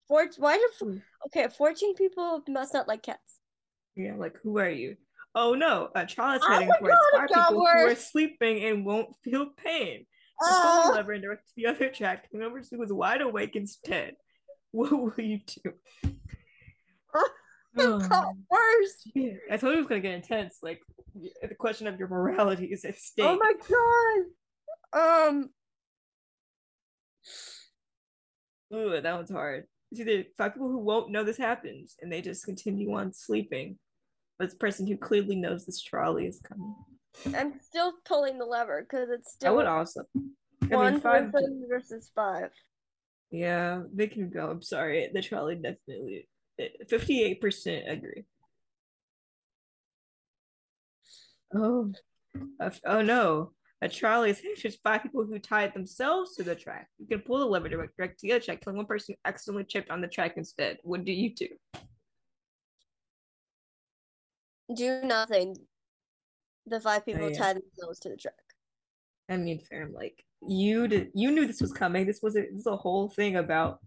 Four, why did Hmm. okay? Fourteen people must not like cats. Yeah, like who are you? Oh no, a child is Oh heading my towards God, five people who are sleeping and won't feel pain. The Oh, pull the lever and direct to the other track. Number two was wide awake instead. [LAUGHS] What will you do? it got worse. I told you it was gonna get intense. Like the question of your morality is at stake. Oh my god. Um. Ooh, that one's hard. It's either five people who won't know this happens and they just continue on sleeping, or this person who clearly knows this trolley is coming. I'm still pulling the lever because it's I still would also. I one mean, five. versus five. Yeah, they can go. I'm sorry. The trolley definitely. Eh, 58% agree. Oh, oh no. A trolley is [LAUGHS] just five people who tied themselves to the track. You can pull the lever to direct to the other track, killing one person who accidentally chipped on the track instead. What do you do? Do nothing. The five people Oh, yeah. tied themselves to the track. I mean, fair. I'm Like you did, you knew this was coming. This was a, this is a whole thing about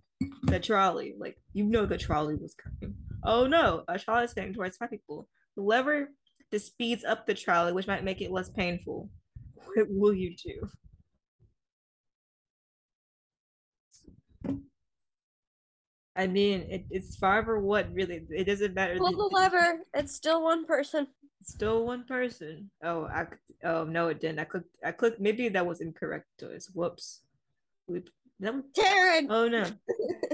the trolley. Like you know the trolley was coming. Oh no, a trolley is heading towards five people. The lever just speeds up the trolley, which might make it less painful. [LAUGHS] What will you do? I mean, it, it's five or what really. It doesn't matter. Pull the lever. It's still one person. Still one person. Oh, I. Oh no, it didn't. I clicked. I clicked. Maybe that was incorrect choice. Whoops. Whoop. Was Terryn. Oh no.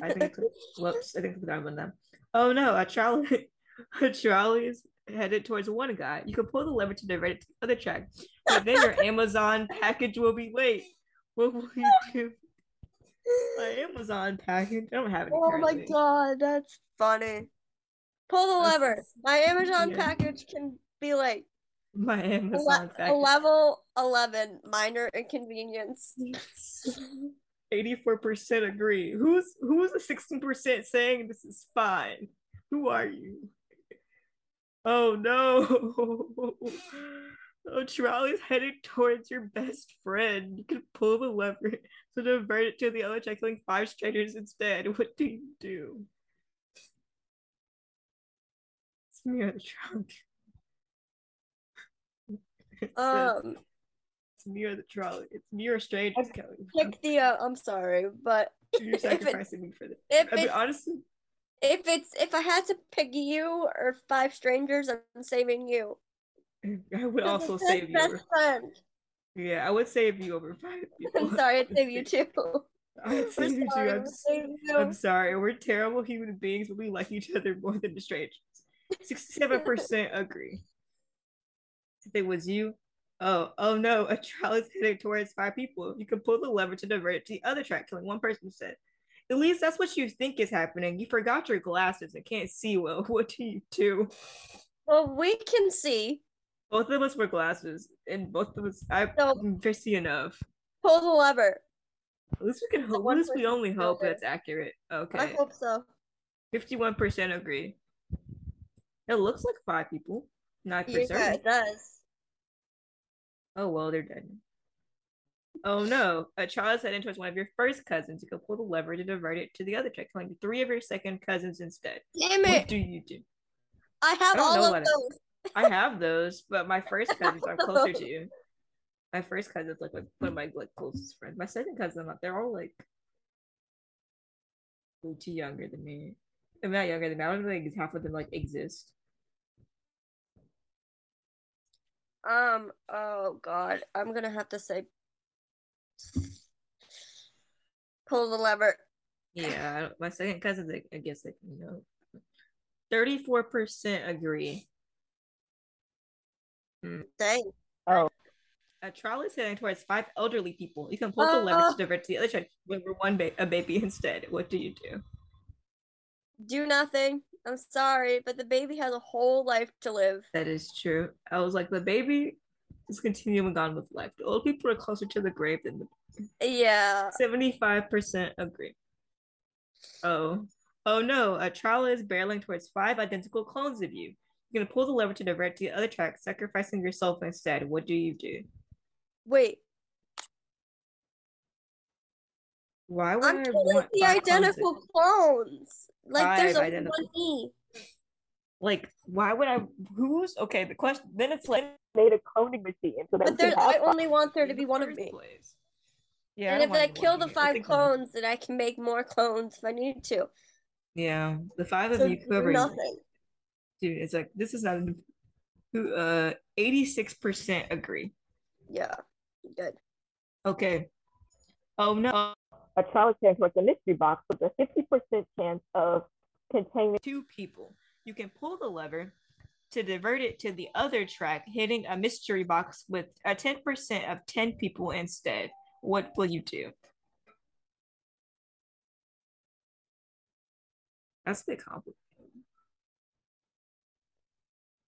I think I clicked, whoops, I think I clicked on one now. Oh no, a trolley [LAUGHS] a trolley is headed towards one guy. You can pull the lever to divert it to the other track, but then your [LAUGHS] Amazon package will be late. What will you do? My Amazon package. I don't have any. Oh my god, that's funny. Pull the That's- lever. My Amazon package can be like My Amazon le- package. level 11 minor inconvenience. [LAUGHS] 84% agree. Who's who's the 16% saying this is fine? Who are you? Oh no. [LAUGHS] Oh, trolley's heading towards your best friend. You can pull the lever to divert it to the other check, killing five strangers instead. What do you do? It's me on the trunk. [LAUGHS] It says, Um it's me or the trolley. It's me or strangers, Kalli. pick the uh, I'm sorry, but [LAUGHS] You're [LAUGHS] sacrificing me for this. if I mean, honestly, if it's if I had to pick you or five strangers, I'm saving you. [CLEARS THROAT] I would also save you. Over, friend. yeah, I would save you over five [LAUGHS] people. I'm sorry, I'd [LAUGHS] save you too. I'd save you too. sorry, I'm, we're I'm sorry. We're terrible human beings, but we like each other more than the strangers. Sixty-seven percent [LAUGHS] agree. If it was you, oh, oh no, a trial is heading towards five people. You can pull the lever to divert it to the other track, killing one person. Said, at least that's what you think is happening. You forgot your glasses and can't see well. What do you do? Well, we can see. Both of us wear glasses, and both of us. I No. I see enough. Pull the lever. At least we can hope. At least we only hope that's accurate. Okay. I hope so. fifty-one percent agree. It looks like five people. Not for Yeah, certain. it does. Oh well, they're dead. Oh no! A child is heading towards one of your first cousins. You can pull the lever to divert it to the other check, killing three of your second cousins instead. Damn it! What do you do? I have all of those. I have those, but my first cousins are closer to you. My first cousin's like, like one of my like closest friends. My second cousin, like, they're all like way too younger than me. I'm not younger than me. I don't think half of them like exist. Um. Oh God, I'm gonna have to say. Pull the lever. Yeah, my second cousin, I, guess they can know. Thirty-four percent agree. Dang. Oh, A trial is heading towards five elderly people. You can pull the lever Uh. to divert to the other check, deliver one ba- a baby instead. What do you do? Do nothing. I'm sorry, but the baby has a whole life to live. That is true. I was like, the baby is continuing on with life. The old people are closer to the grave than the baby. Yeah. 75% agree. Oh. Oh no, a trial is barreling towards five identical clones of you. You're gonna pull the lever to divert to the other track, sacrificing yourself instead. What do you do? Wait. Why would I'm I killing want the five clones identical clones. Like there's only identical- one me. Like, why would I? Who's okay? The question then it's like, made a cloning machine so But we there, I only want there to be one of first me. place. Yeah, and I if I kill the of you. I five I'm- clones, then I can make more clones if I need to. Yeah, the five of So you, whoever, nothing. Dude, it's like this is not who. Uh, eighty-six percent agree. Yeah. Good. Okay. Oh no, a trial chance towards a mystery box with a 50% chance of containing two people. You can pull the lever to divert it to the other track, hitting a mystery box with a ten percent of ten people instead. What will you do? That's a bit complicated.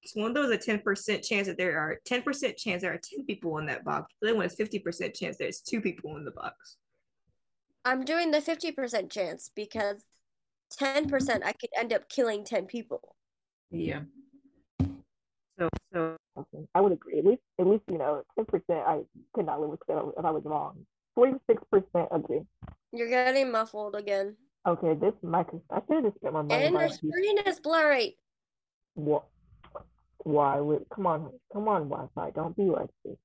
Because one of those a ten percent chance that there are ten percent chance there are ten people in that box. The other one is fifty percent chance there's two people in the box. I'm doing the 50% chance because 10% I could end up killing 10 people. Yeah. So so something. I would agree. At least, at least you know, 10% I could not live with that if I was wrong. 46% agree. You're getting muffled again. Okay, this mic is, I should have just spent my money And by your screen is blurry. what? Why would come on, come on, Wi-Fi? Don't be like this.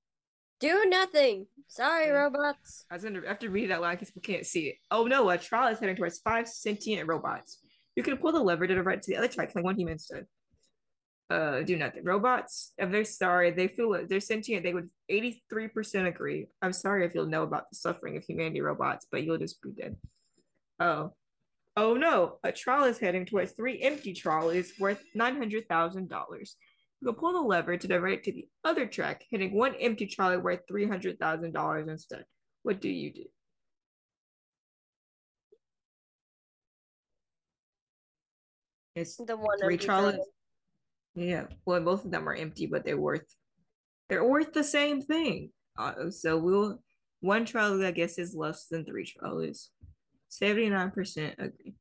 Do nothing. Sorry, Yeah. robots. I was gonna have to read it out loud because people can't see it. Oh no, a trial is heading towards five sentient robots. You can pull the lever to divert to the other track, killing one human instead. Uh, do nothing. Robots, if they're sorry, they feel it- they're sentient. They would 83% agree. I'm sorry if you'll know about the suffering of humanity robots, but you'll just be dead. Oh. Oh no, a trial is heading towards three empty trolleys worth $900,000. You pull the lever to divert to the other track, hitting one empty trolley worth $300,000 instead. What do you do? It's the one three trolleys. Yeah, well, both of them are empty, but they're worth they're worth the same thing. Uh, so we'll one trolley, I guess, is less than three trolleys. Seventy nine percent agree.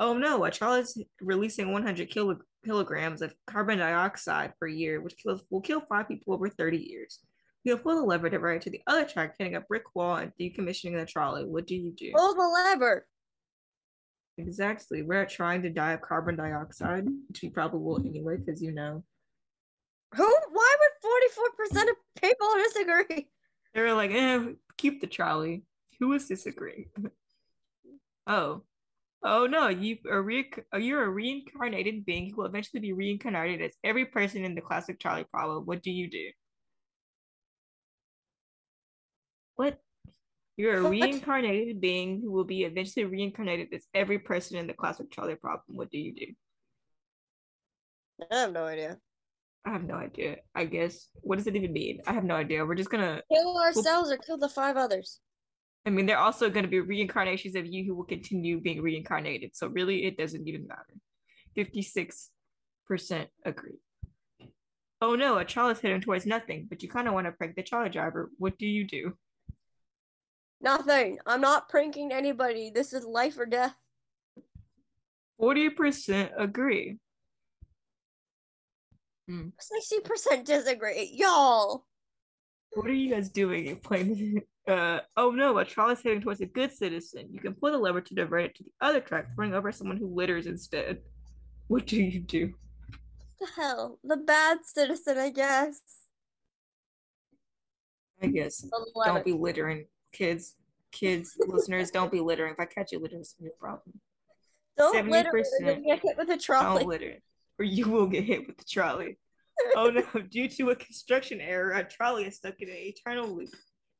Oh no, a trolley's releasing one hundred kilo, kilograms of carbon dioxide per year, which kills will kill five people over thirty years. You'll pull the lever to right to the other track, hitting a brick wall and decommissioning the trolley. What do you do? Pull the lever. Exactly. We're trying to die of carbon dioxide, which we probably will anyway, because you know. Who? Why would 44% of people disagree? They were like, eh, keep the trolley. Who was disagreeing? [LAUGHS] oh. Oh no, you are re- you're a reincarnated being who will eventually be reincarnated as every person in the classic trolley problem. What do you do? What? You're a What? reincarnated being who will be eventually reincarnated as every person in the classic trolley problem. What do you do? I have no idea. I have no idea. I guess. What does it even mean? I have no idea. We're just gonna. Kill ourselves or kill the five others. I mean, they're also gonna be reincarnations of you who will continue being reincarnated. So really, it doesn't even matter. Fifty-six percent agree. Oh no, a child is heading towards nothing, but you kind of want to prank the child driver. What do you do? Nothing. I'm not pranking anybody. This is life or death. Forty percent agree. Hmm. 60% disagree. Y'all. What are you guys doing? You're playing. Uh, oh no, a trolley is heading towards a good citizen. You can pull the lever to divert it to the other track, throwing over someone who litters instead. What do you do? the hell? The bad citizen, I guess. I guess don't be littering, kids. Kids, [LAUGHS] listeners, don't be littering. If I catch you littering, it's a problem. Don't litter. You're 70% gonna get hit with a trolley. Don't litter, or you will get hit with the trolley. Oh no! [LAUGHS] Due to a construction error, a trolley is stuck in an eternal loop.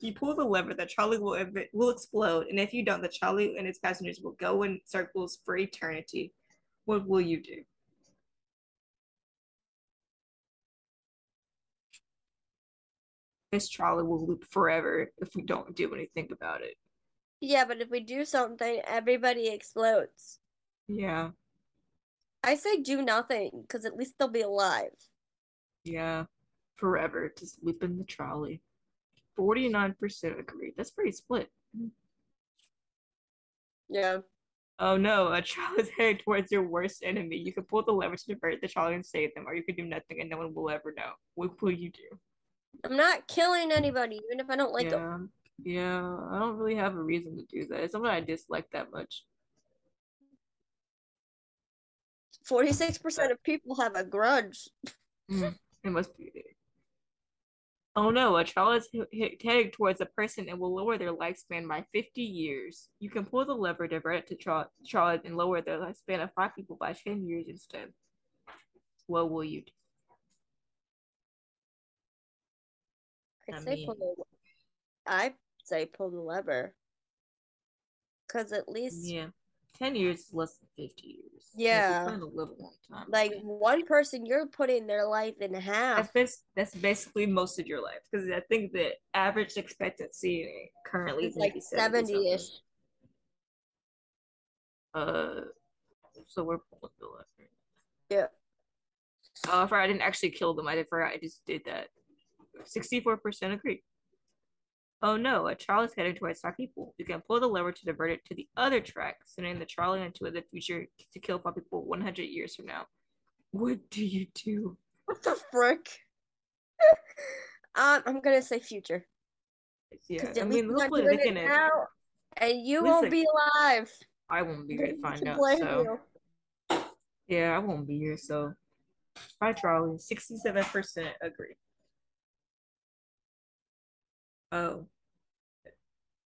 You pull the lever, the trolley will ev- will explode, and if you don't, the trolley and its passengers will go in circles for eternity. What will you do? This trolley will loop forever if we don't do anything about it. Yeah, but if we do something, everybody explodes. Yeah, I say do nothing, because at least they'll be alive. Yeah, forever. Just loop in the trolley. Forty-nine percent agree. That's pretty split. Yeah. Oh no, a trolley is headed towards your worst enemy. You can pull the lever to divert the trolley and save them, or you can do nothing and no one will ever know. What will you do? I'm not killing anybody, even if I don't like them. yeah, yeah, I don't really have a reason to do that. It's something I dislike that much. 46% of people have a grudge. Mm, it must be. Oh no, a child is he- he- towards a person and will lower their lifespan by 50 years. You can pull the lever, to divert it to tro- trolley, and lower the lifespan of five people by 10 years instead. What will you do? I I say mean- pull the I say pull the lever. Cause at least Yeah. 10 years is less than 50 years. Yeah. You're trying to long time. like one person you're putting their life in half. that's, bas- that's basically most of your life because I think the average expectancy currently is like 70 ish. Uh, so we're pulling the lever. Yeah. Oh, I didn't actually kill them. I did forgot I just did that. 64% agree. Oh no, a trolley is heading towards five people. You can pull the lever to divert it to the other track, sending the trolley into the future to kill five people 100 years from now. What do you do? What the frick? [LAUGHS] um, I'm gonna say future. Yeah, I mean, look you're not hopefully doing they it and you least won't be alive. I won't be here to find to out. So you? yeah, I won't be here. So bye, trolley. Sixty-seven percent agree. Oh.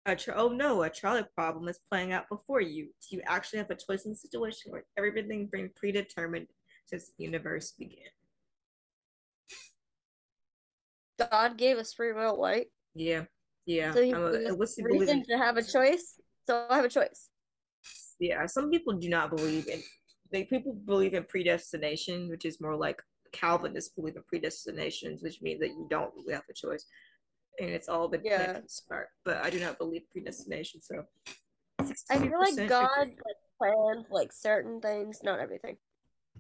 A oh no, a trolley problem is playing out before you. Do you actually have a choice in the situation where everything being predetermined since the universe began. God gave us free will, right? Yeah, yeah. So I'm a, illicit believer. reason to have a choice. So I have a choice. yeah, some people do not believe in they people believe in predestination, which is more like Calvinists believe in predestinations, which means that you don't really have a choice. And it's all been Yeah. yeah. smart. But I do not believe predestination, so I feel like God like, planned like certain things, not everything.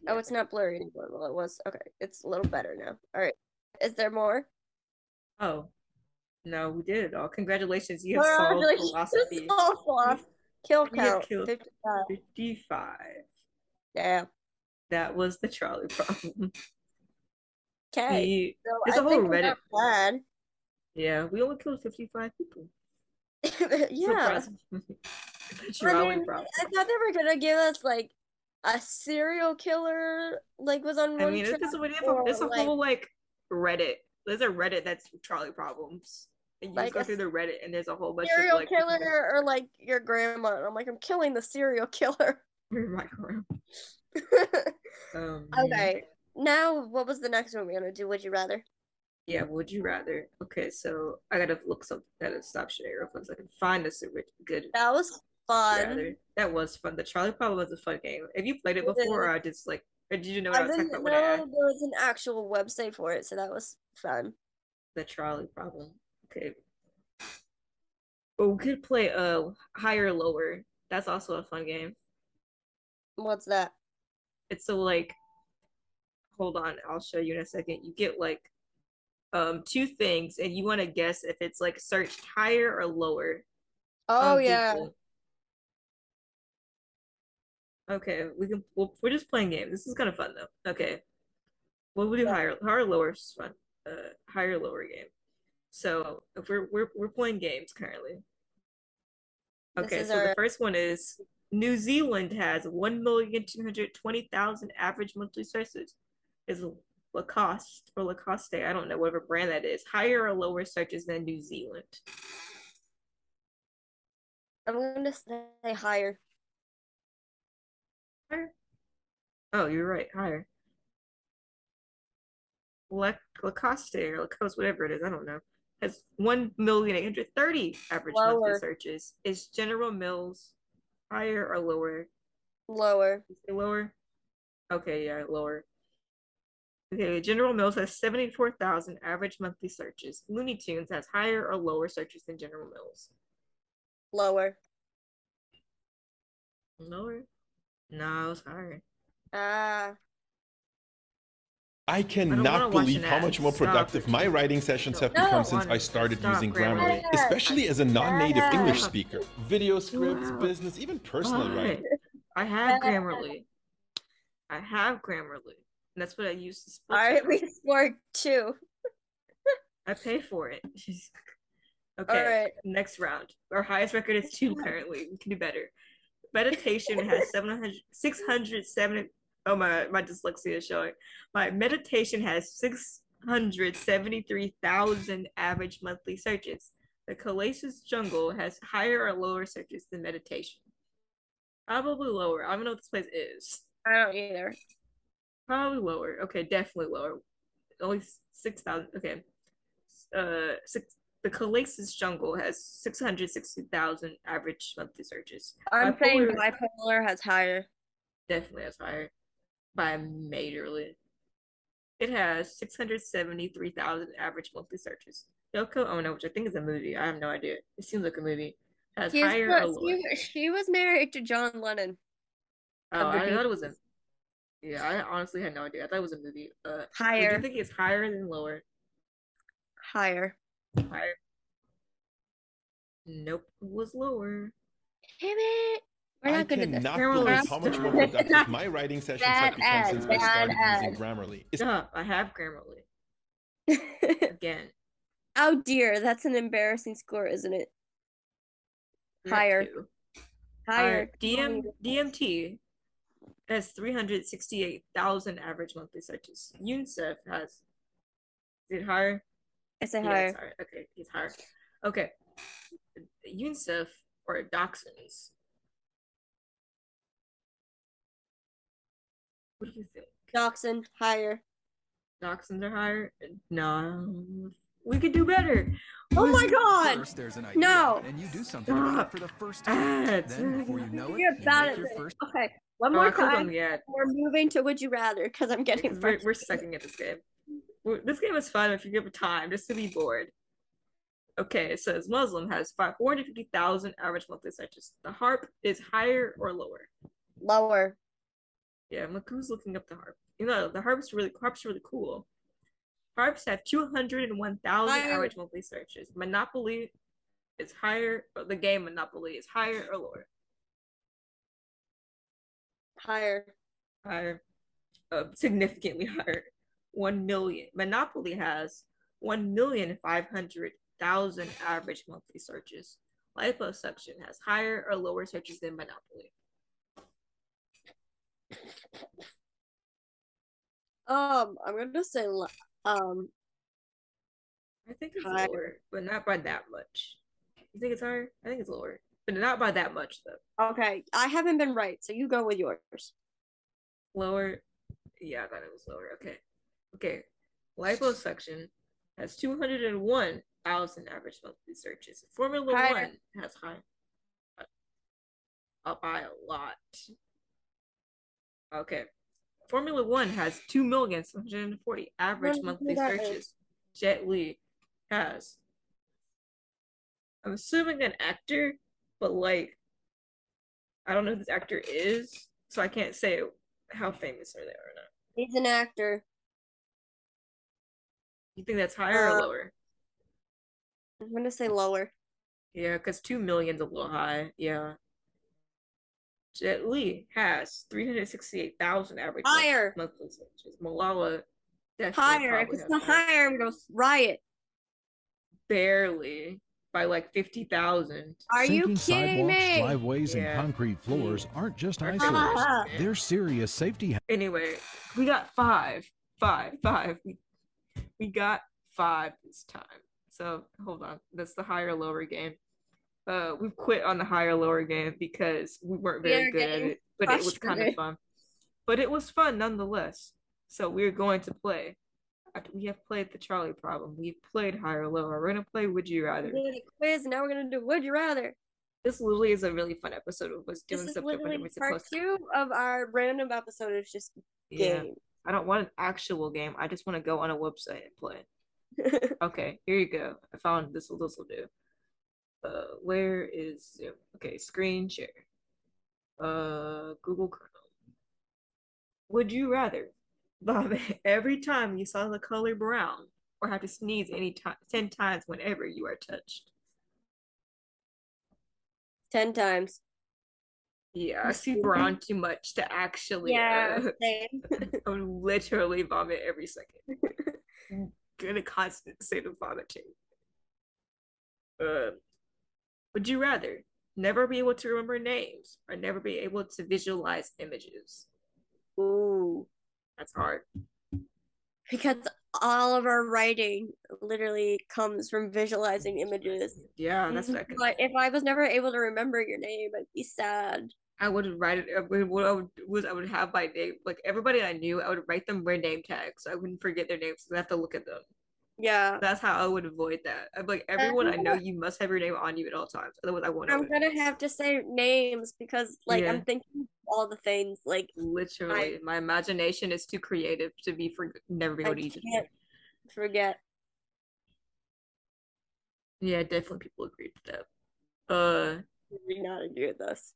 Oh, it's not blurry anymore. Well, it was okay. It's a little better now. All right. Is there more? Oh, no, we did it all. Congratulations, you have solved [LAUGHS] philosophy. solved. Kill count. killed 55. 55. Yeah. That was the trolley [LAUGHS] problem. Okay. The- So there's I a whole Reddit- yeah, we only killed 55 people. [LAUGHS] yeah. I mean. [LAUGHS] I thought they were gonna give us like a serial killer, like was on I one mean, it's, it's, a, or, it's a like- whole like Reddit. There's a Reddit that's trolley problems. And you Like just go through the Reddit and there's a whole bunch serial of like killer or like your grandma. And I'm like, I'm killing the serial killer. [LAUGHS] micro. Um, okay. Now, what was the next one we're gonna do? Would you rather? Yeah, would you rather? Okay, so I gotta look some gotta stop sharing real quick so I can find this ri- good That was fun. rather. That was fun. The trolley Problem was a fun game. Have you played it before, or I just like, or did you know what I, I was talking didn't about know when I there was an actual website for it, so that was fun. the trolley Problem? Okay. But we could play uh higher lower. That's also a fun game. What's that? It's so like, hold on, I'll show you in a second. You get like, um, two things, and you want to guess if it's like searched higher or lower. Oh yeah. Google. Okay, we can. Well, we're just playing games. This is kind of fun though. Okay, we'll do Yeah. higher, higher, lower is fun. Uh, higher, lower game. So if we're we're we're playing games currently. Okay, so the first one is New Zealand has one million two hundred twenty thousand average monthly searches. Is Lacoste or Lacoste? I don't know whatever brand that is. Higher or lower searches than New Zealand. I'm gonna say higher. Higher? Oh, you're right. Higher. La- Lacoste or Lacoste, whatever it is, I don't know, has 1,830 average monthly searches. Is General Mills higher or lower? Lower. Lower? Okay, yeah, lower. Okay, General Mills has 74,000 average monthly searches. Looney Tunes has higher or lower searches than General Mills? Lower. Lower? No, it's higher. Ah. I cannot watch believe how ad. much more productive it. my writing sessions have Don't become since I started stop using Grammarly. Grammarly, especially as a non-native Yeah. English speaker. Video scripts, Wow. business, even personal Why? writing. I have Grammarly. I have Grammarly. And that's what I use to spell All right, we scored two. I pay for it. [LAUGHS] Okay, right. next round. Our highest record is two currently. We can do better. Meditation has [LAUGHS] 700, 670. Oh, my, my dyslexia is showing. My meditation has 673,000 average monthly searches. The Calasus Jungle has higher or lower searches than meditation. Probably lower. I don't know what this place is. I don't either. Probably lower. Okay, definitely lower. Only six thousand. Okay, uh, six. The Calasus Jungle has six hundred sixty thousand average monthly searches. I'm saying Bipolar- bipolar has higher. Definitely has higher by majorly. It has six hundred seventy three thousand average monthly searches. Yoko Ono, which I think is a movie. I have no idea. It seems like a movie. Has higher not- she, she was married to John Lennon. Oh, I thought it was a. Beatles. Yeah, I honestly had no idea. I thought it was a movie. Uh, do Higher. you think it's higher than lower? Higher. Higher. Nope, it was lower. Damn it. We're I not good at this. cannot believe how much more productive [LAUGHS] my writing sessions have become ad, since I bad started using ad. Grammarly. Stop. I have Grammarly [LAUGHS] again. oh dear, that's an embarrassing score, isn't it? You're Higher. Higher. Alright, DM DMT has three hundred sixty-eight thousand average monthly searches. UNICEF has. Is it higher? I say Yeah, higher. it's higher. Okay, it's higher. Okay. UNICEF or Dachshunds. What do you think? Dachshund, higher. Dachshunds are higher? No. We could do better. Oh my god! First, there's an idea, No. and you do something Stop. for the first time. Ah, then, before you know it, You're you bad make your first. Okay, one Oh, more clicked time. We're moving to Would You Rather because I'm getting we're, we're sucking at this game. This game is fun if you give it time, just to be bored. Okay, it says Muslim has 450,000 average monthly searches. The harp is higher or lower? Lower. Yeah, Maku's looking up the harp. You know, the harp's really harp's really cool. Harps have two hundred and one thousand average monthly searches. Monopoly is higher. The game Monopoly is higher or lower. Higher. Higher, uh, significantly higher. One million. Monopoly has one million five hundred thousand average monthly searches. Liposuction has higher or lower searches than Monopoly. Um, I'm gonna say um I think it's Higher. lower, but not by that much. You think it's higher? I think it's lower, but not by that much though. okay. I haven't been right, so you go with yours. Lower, yeah, I thought it was lower. Okay, okay. Liposuction has two hundred and one thousand average monthly searches. Formula Higher. One has high, up by a lot. Okay, Formula One has two million seven hundred and forty average Wonder monthly searches. Jet Li has. I'm assuming an actor, but like, I don't know who this actor is, so I can't say how famous are they or not. He's an actor. You think that's higher or Uh, lower? I'm gonna say lower. Yeah, because two million's a little high. Yeah. Jet Li has 368,000 average Higher. monthly searches. Malala Higher. If it's not higher. higher, I'm gonna riot. Barely by like 50,000. Are you Sinking kidding sidewalks, me? driveways, Yeah. and concrete floors aren't just Our eyesores. Ah. They're serious safety Anyway, we got five, five, five. We, we got five this time. So hold on, that's the higher lower game. Uh, we've quit on the higher lower game because we weren't very are good at it, but it was kind of fun. But it was fun nonetheless. So we're going to play. We have played the trolley problem. We've played higher lower. We're gonna play Would You Rather. We did a quiz. Now we're gonna do Would You Rather. This literally is a really fun episode of us doing This that we're literally part supposed to. two of our random episode. It's just Yeah. game. I don't want an actual game. I just want to go on a website and play. [LAUGHS] Okay, here you go. I found this. Will This will do. Uh, where is Zoom? Okay, screen share. Uh, Google Chrome. Would you rather vomit [LAUGHS] every time you saw the color brown, or have to sneeze any time ten times whenever you are touched? Ten times. Yeah, I see brown too much to actually. Yeah, uh, [LAUGHS] same. I would literally vomit every second. [LAUGHS] in a constant state of vomiting. Uh, would you rather never be able to remember names or never be able to visualize images? Ooh. That's hard. Because all of our writing literally comes from visualizing images. Yeah, that's what I mm-hmm. can. But if I was never able to remember your name, I'd be sad. I would write it. I would, what I would was I would have my name, like everybody I knew, I would write them their name tags. I wouldn't forget their names. I have to look at them. Yeah. That's how I would avoid that. I'm like everyone I know, you must have your name on you at all times. Otherwise, I won't. I'm gonna have to say names because like Yeah. I'm thinking of all the things like Literally, my imagination is too creative to be for never be I to use it. forget. Yeah, definitely people agreed with that. Uh, We not agree with this.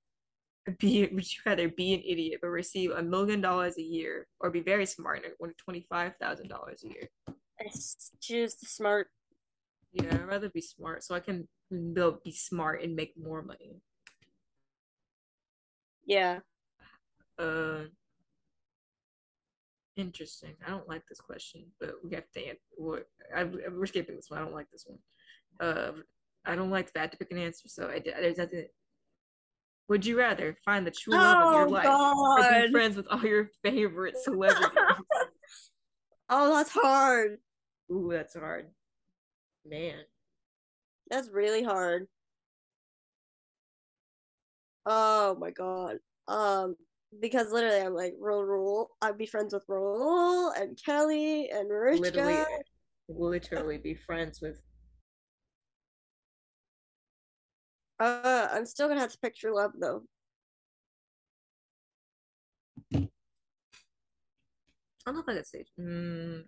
be would you rather be an idiot but receive a million dollars a year, or be very smart and win twenty five thousand dollars a year? I choose the smart. Yeah, I'd rather be smart so I can build, be smart and make more money. Yeah. Uh, interesting. I don't like this question, but we have to. What I, we're skipping this one. I don't like this one. Uh, I don't like that to pick an answer, so I. There's nothing. Would you rather find the true love of your Oh, life or be friends with all your favorite celebrities? [LAUGHS] Oh, that's hard. Ooh, that's hard. Man. That's really hard. Oh my god. Um, because literally I'm like Rule Rule. I'd be friends with Rule and Kelly and Rich literally guy. literally be friends with Uh, I'm still gonna have to picture Love though. I don't know if I could say mm,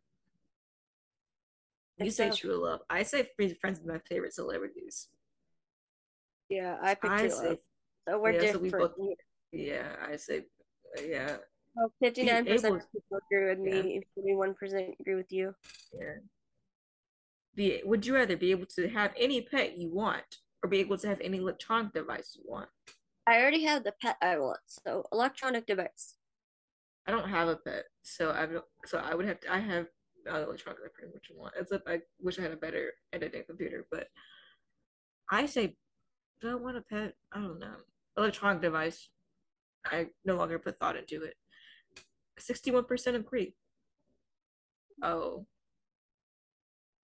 you say true love. I say friends with my favorite celebrities. Yeah, I picked I True say Love. So we're yeah, so we different. both- Yeah, I say, uh, yeah, Well, 59% able- of people agree with Yeah. me, 41% agree with you. yeah. Be would you rather be able to have any pet you want, or be able to have any electronic device you want? I already have the pet I want, so electronic device. I don't have a pet, so I. So I would have to. I have uh, electronic I pretty much want. Except I wish I had a better editing computer, but I say, do I want a pet? I don't know. Electronic device. I no longer put thought into it. Sixty-one percent agree. Oh.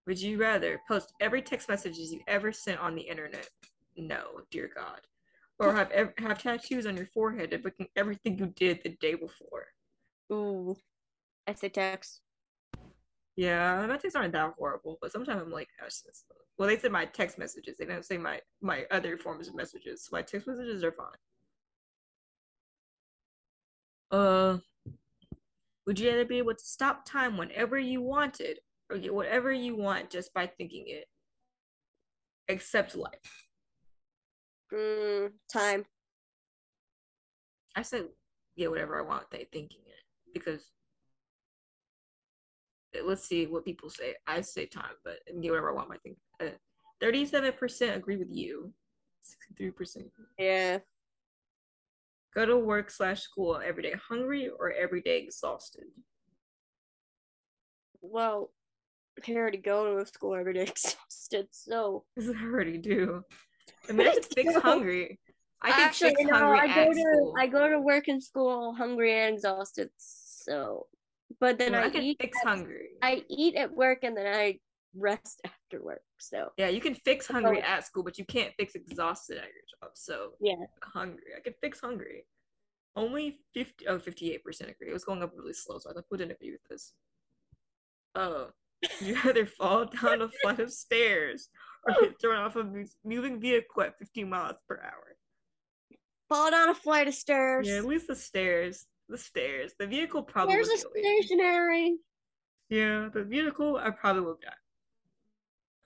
Would you rather post every text messages you ever sent on the internet? No, dear God. Or have ev- have tattoos on your forehead depicting everything you did the day before. Ooh. I say text. Yeah, my texts aren't that horrible, but sometimes I'm like, gosh, this- well, they said my text messages. They didn't say my my other forms of messages. So my text messages are fine. Uh, would you rather be able to stop time whenever you wanted, or get whatever you want just by thinking it, except life? Mm, time. I said, yeah, whatever I want, they thinking it because let's see what people say. I say time, but get whatever I want. I think uh, thirty-seven percent agree with you. Sixty-three percent Yeah. go to work slash school every day hungry or every day exhausted. Well, I already go to school every day [LAUGHS] exhausted, so This is what I already do. I mean, I fix hungry. I can actually fix no, hungry I go to school. I go to work and school hungry and exhausted. So, but then Well, I, I can eat. fix at- hungry. I eat at work and then I rest [LAUGHS] after work. So Yeah, you can fix hungry at school, but you can't fix exhausted at your job. So yeah, hungry. I can fix hungry. Only 50 oh 58% agree. It was going up really slow, so I thought who didn't agree with this. Oh. [LAUGHS] You either fall down a flight of stairs or [LAUGHS] get thrown off a moving vehicle at 50 miles per hour. fall down a flight of stairs. Yeah, at least the stairs. The stairs. The vehicle probably There's a stationary. Yeah, the vehicle I probably would die.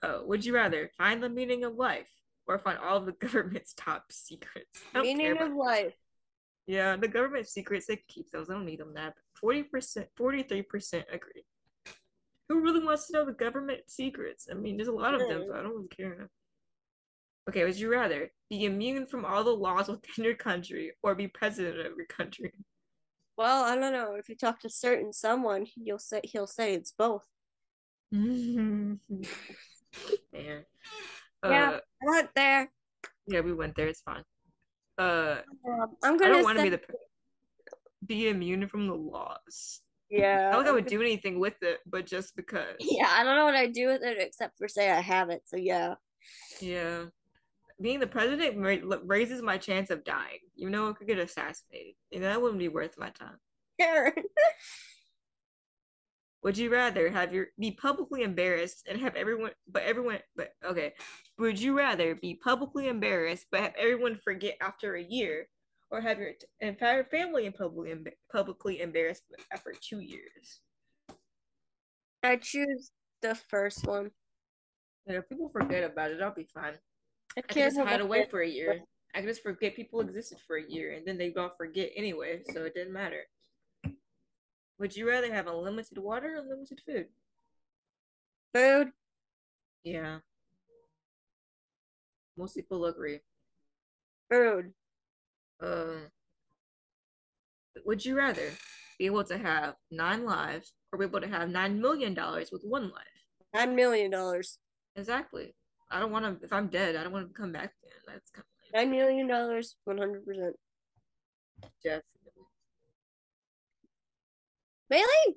Oh, would you rather find the meaning of life or find all of the [LAUGHS] government's top secrets? I don't care Meaning of life. Yeah, the government secrets, they keep those. I don't need them that. Forty percent, forty-three percent agree. Who really wants to know the government secrets? I mean, there's a lot of them, so I don't really care. Okay, would you rather be immune from all the laws within your country or be president of your country? Well, I don't know. If you talk to certain someone, you'll say he'll say it's both. [LAUGHS] Man. Yeah. Uh, I went there. yeah, we went there. It's fine. Uh, Um, I'm gonna I don't want to be the be immune from the laws. yeah. I don't think I would do anything with it, but just because. Yeah, I don't know what I do with it except for say I have it. So yeah. Yeah. Being the president ra- raises my chance of dying. You know, I could get assassinated. And that wouldn't be worth my time. Karen. [LAUGHS] Would you rather have your be publicly embarrassed and have everyone but everyone but okay. Would you rather be publicly embarrassed but have everyone forget after a year or have your entire family in publicly publicly embarrassed after 2 years? I choose the first one. And if people forget about it, I'll be fine. I care just hide away for a year. I can just forget people existed for a year and then they'd all forget anyway, so it didn't matter. Would you rather have unlimited water or unlimited food? Food. Yeah. Most people agree. Food. Um, would you rather be able to have nine lives or be able to have nine million dollars with one life? Nine million dollars. Exactly. I don't want to. If I'm dead, I don't want to come back then. That's kind of Nine million dollars. One hundred percent. definitely. Really?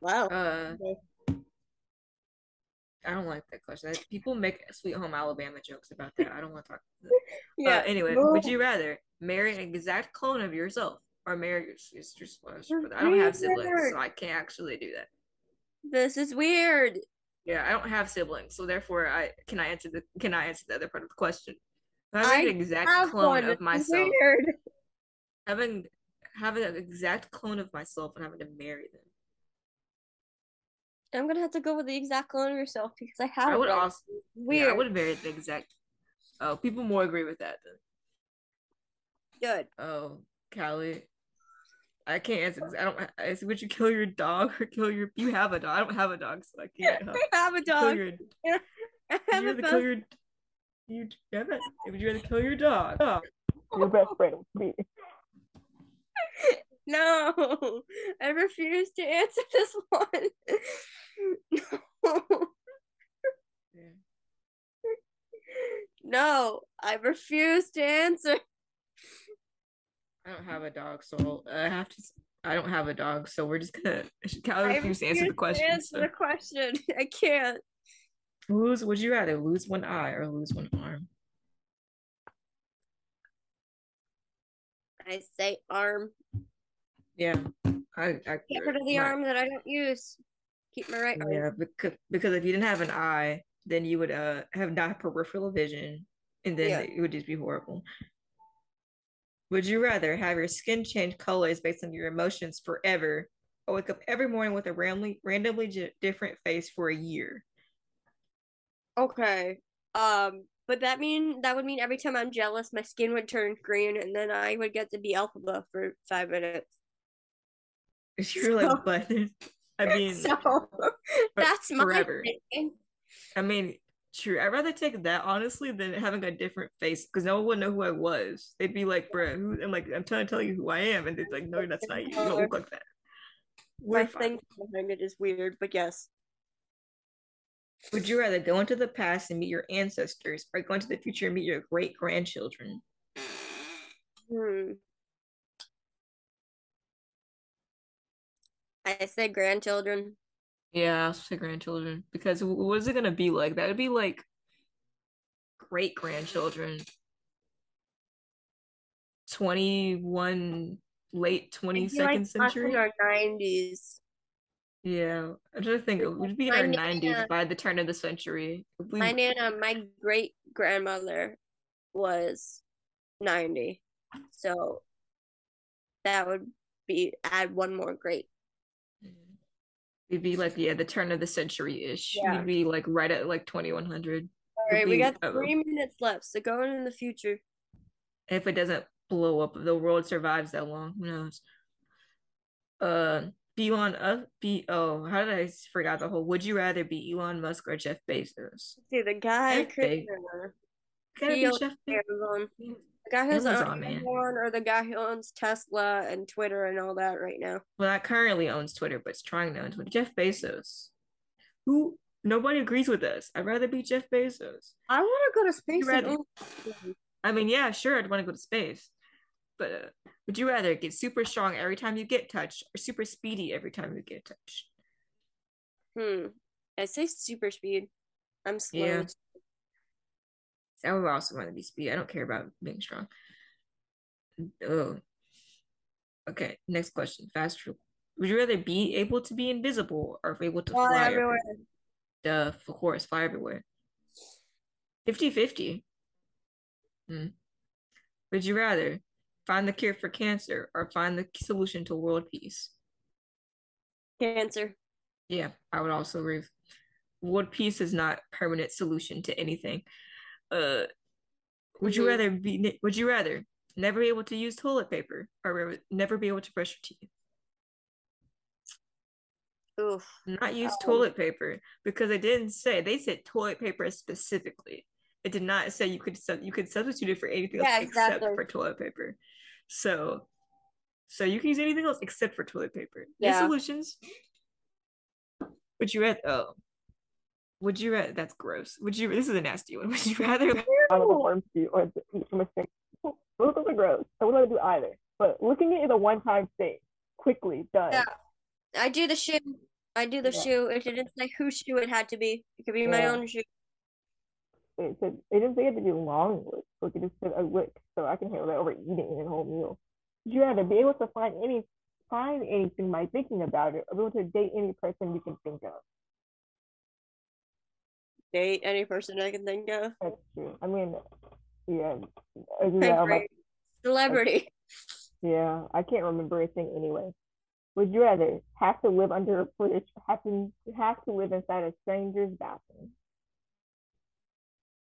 Wow. Uh, Okay. I don't like that question. People make Sweet Home Alabama jokes about that. I don't want to talk. [LAUGHS] yeah. Uh, anyway, No. would you rather marry an exact clone of yourself or marry your sister's brother? I don't have siblings, so I can't actually do that. This is weird. Yeah, I don't have siblings, so therefore, I can I answer the can I answer the other part of the question? I Having an exact clone one. of myself, Weird. having having an exact clone of myself and having to marry them. I'm gonna have to go with the exact clone of yourself because I have I would one. also weird. yeah, I would marry the exact. Oh, people more agree with that then. Good. Oh, Kalli. I can't answer this. I don't. I said, would you kill your dog or kill your? You have a dog. I don't have a dog, so I can't. help. [LAUGHS] I have a Kill dog. your, [LAUGHS] I would have you a dog. kill your? You have it. Would you rather kill your dog? Oh, [LAUGHS] Your best friend be. No, I refuse to answer this one. No. No, I refuse to answer. I don't have a dog, so I have to. I don't have a dog, so we're just gonna. [LAUGHS] Kalli I refused to answer the refuse question. Answer so- the question. [LAUGHS] I can't. Lose? Would you rather lose one eye or lose one arm? I say arm. Yeah, I. I Get rid of the my- arm that I don't use. Keep my right arm. Yeah, because because if you didn't have an eye, then you would uh have not peripheral vision, and then Yeah. it would just be horrible. Would you rather have your skin change colors based on your emotions forever, or wake up every morning with a randomly randomly j- different face for a year? Okay. Um, but that mean that would mean every time I'm jealous, my skin would turn green, and then I would get to be alpha for five minutes. If [LAUGHS] you're like, but I mean, [LAUGHS] so that's my forever. thinking. I mean, true. I'd rather take that honestly than having a different face because no one would know who I was. They'd be like, "Bro, who?" I'm like, "I'm trying to tell you who I am," and they're like, "No, that's not you. You don't look like that." My We're fine. thing behind it is weird, but yes. Would you rather go into the past and meet your ancestors, or go into the future and meet your great grandchildren? Hmm. I say grandchildren. Yeah, I'll say grandchildren because what is it gonna be like? That would be like great grandchildren. 21 late 22nd like century. our nineties. Yeah, I'm trying to think. It would be in My our 90s by the turn of the century. We, My nana, my great grandmother, was ninety, so that would be add one more great. We'd be like, yeah, the turn of the century ish. Yeah. We'd be like right at like 2100. All right, we got three minutes left, so going in the future. if it doesn't blow up, the world survives that long, who knows? Uh, be Elon, uh, be oh, how did I forgot the whole? Would you rather be Elon Musk or Jeff Bezos? See the guy, Jeff Chris Be- Jenner, Gotta He be owns Jeff Bezos. Amazon. The guy who's Amazon, on. Amazon, or the guy who owns Tesla and Twitter and all that right now. Well, not currently owns Twitter, but it's trying to own Twitter. Jeff Bezos, who nobody agrees with us. I'd rather be Jeff Bezos. I want to go to space. rather- I mean, yeah, sure, I'd want to go to space, but uh, would you rather get super strong every time you get touched, or super speedy every time you get touched? Hmm. I say super speed. I'm slow. Yeah. I would also want to be speedy. I don't care about being strong. Oh. Okay, next question. Fast. Would you rather be able to be invisible or able to Fly fly everywhere. Duh, of course, fly everywhere. 50 50. Hmm. Would you rather find the cure for cancer or find the solution to world peace? Cancer. Yeah, I would also agree. World peace is not permanent solution to anything. Uh, would you Mhm. rather be? Would you rather never be able to use toilet paper or never be able to brush your teeth? Oof. Not use toilet paper because it didn't say. They said toilet paper specifically. It did not say you could you could substitute it for anything else Yeah, except for toilet paper. So, so you can use anything else except for toilet paper. Yeah. Solutions. Would you rather? Oh, would you rather? That's gross. Would you? This is a nasty one. [LAUGHS] Would you rather? out of a worm suit or to eat from a stick. Both of them are gross. I wouldn't want to do either. But looking at it is a one time thing. Quickly done. Yeah. I do the shoe. I do the Yeah. shoe. It didn't say whose shoe it had to be. It could be my own shoe. It said it didn't say it had to be a long lick. Look, it just said a lick, so I can handle that over eating a whole meal. Would you rather be able to find any find anything by thinking about it, or be able to date any person you can think of? Date any person I can think of. That's true. I mean, yeah, I do My that on my great celebrity. Yeah, I can't remember a thing anyway. Would you rather have to live under a bridge, have to have to live inside a stranger's bathroom?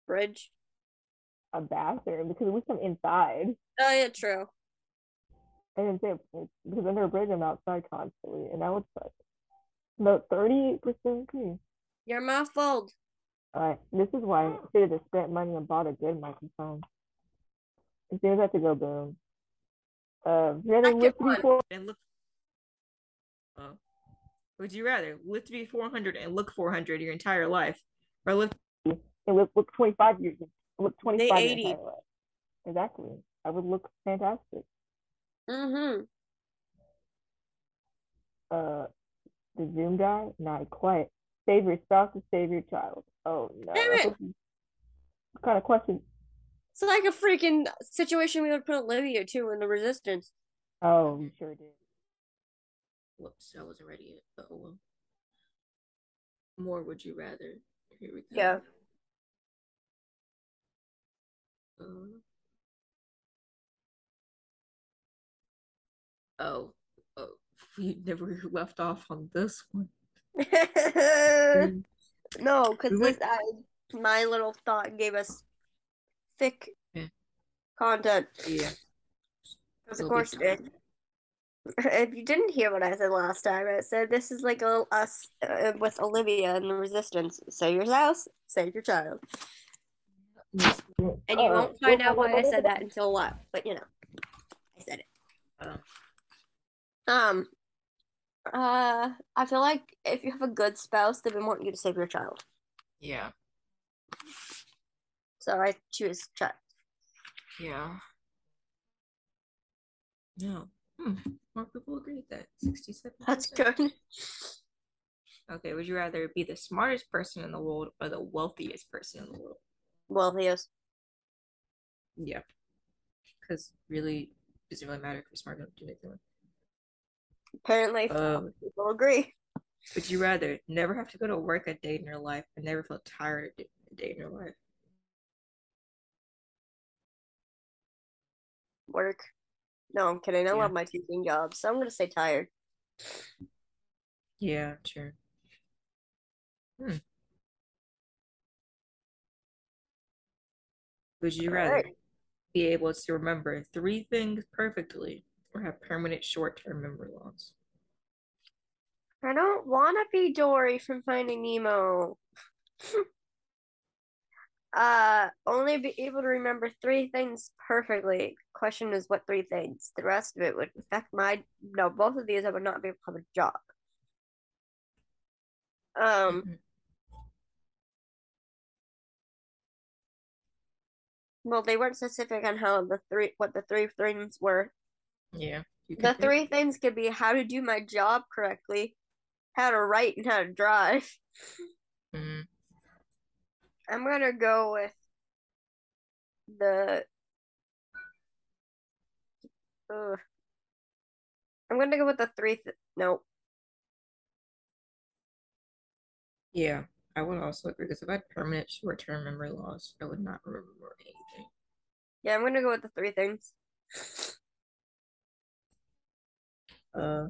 Bridge. A bathroom because we come inside. Oh yeah, true. I didn't say because under a bridge I'm outside constantly, and that would suck. No, thirty-eight percent agree. You're muffled. All right, this is why I should have spent money and bought a good microphone. As soon as I have to go boom. Uh, rather to one. and look. Oh. Would you rather live to be 400 and look 400 your entire life, or live? and look look 25 years look 25 They years 80. life. exactly i would look fantastic Mm-hmm. uh the zoom guy not quiet save your spouse to save your child oh no Damn it. what kind of question It's like a freaking situation we would put Olivia to in the resistance. oh we sure did Whoops, I wasn't ready yet. but Oh well. More would you rather? Here we go. Yeah. Uh, oh, oh, [LAUGHS] we never left off on this one. [LAUGHS] no, because this I, my little thought gave us thick Yeah. content. Yeah. Because of course it did. If you didn't hear what I said last time, I said this is like a, us uh, with Olivia and the Resistance. Save your house, save your child. And you Uh, won't find out why I said that until what. But you know, I said it. Oh. Um, uh, I feel like if you have a good spouse, they would wanting you to save your child. Yeah. So I choose child. Yeah. No. Hmm. More people agree with that. 67. That's good. Okay, would you rather be the smartest person in the world or the wealthiest person in the world? Wealthiest. Yeah. Because really, does it really matter if you're smart enough to do anything? Apparently, Um, people agree. would you rather never have to go to work a day in your life and never feel tired a day- in your life? Work. No, I'm kidding. I Yeah. love my teaching job, so I'm gonna say tired. Yeah, sure. Hmm. Would you rather Alright. be able to remember three things perfectly or have permanent short-term memory loss? I don't want to be Dory from Finding Nemo. [LAUGHS] uh, only be able to remember three things perfectly. Question is, what three things? The rest of it would affect my. No, both of these I would not be able to have a job. Um, Mhm. well, they weren't specific on how the three, what the three things were. Yeah. The can pick- three things could be how to do my job correctly, how to write, and how to drive. Mhm. I'm gonna go with the. Ugh. I'm gonna go with the three. Th- no, Yeah, I would also agree because if I had permanent short-term memory loss, I would not remember anything. yeah, I'm gonna go with the three things. Uh,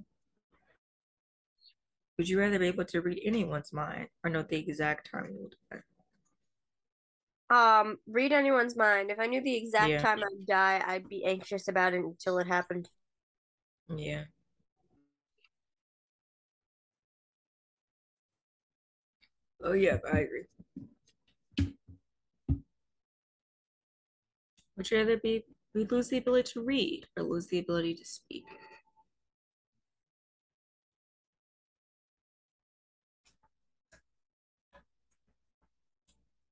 would you rather be able to read anyone's mind or know the exact time you will die? Um, read anyone's mind. If I knew the exact Yeah. time I'd die, I'd be anxious about it until it happened. Yeah. Oh yeah, I agree. Would you rather be we lose the ability to read or lose the ability to speak?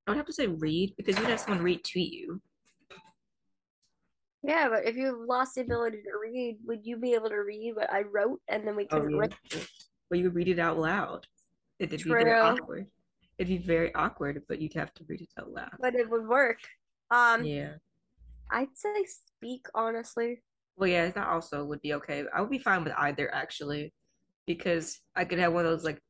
I would have to say read because you'd have someone read to you. Yeah, but if you lost the ability to read, would you be able to read what I wrote and then we Oh couldn't yeah. write? Well, you would read it out loud. It'd be very awkward. It'd be very awkward, but you'd have to read it out loud. But it would work. Um, Yeah. I'd say speak honestly. Well, yeah, that also would be okay. I would be fine with either actually, because I could have one of those like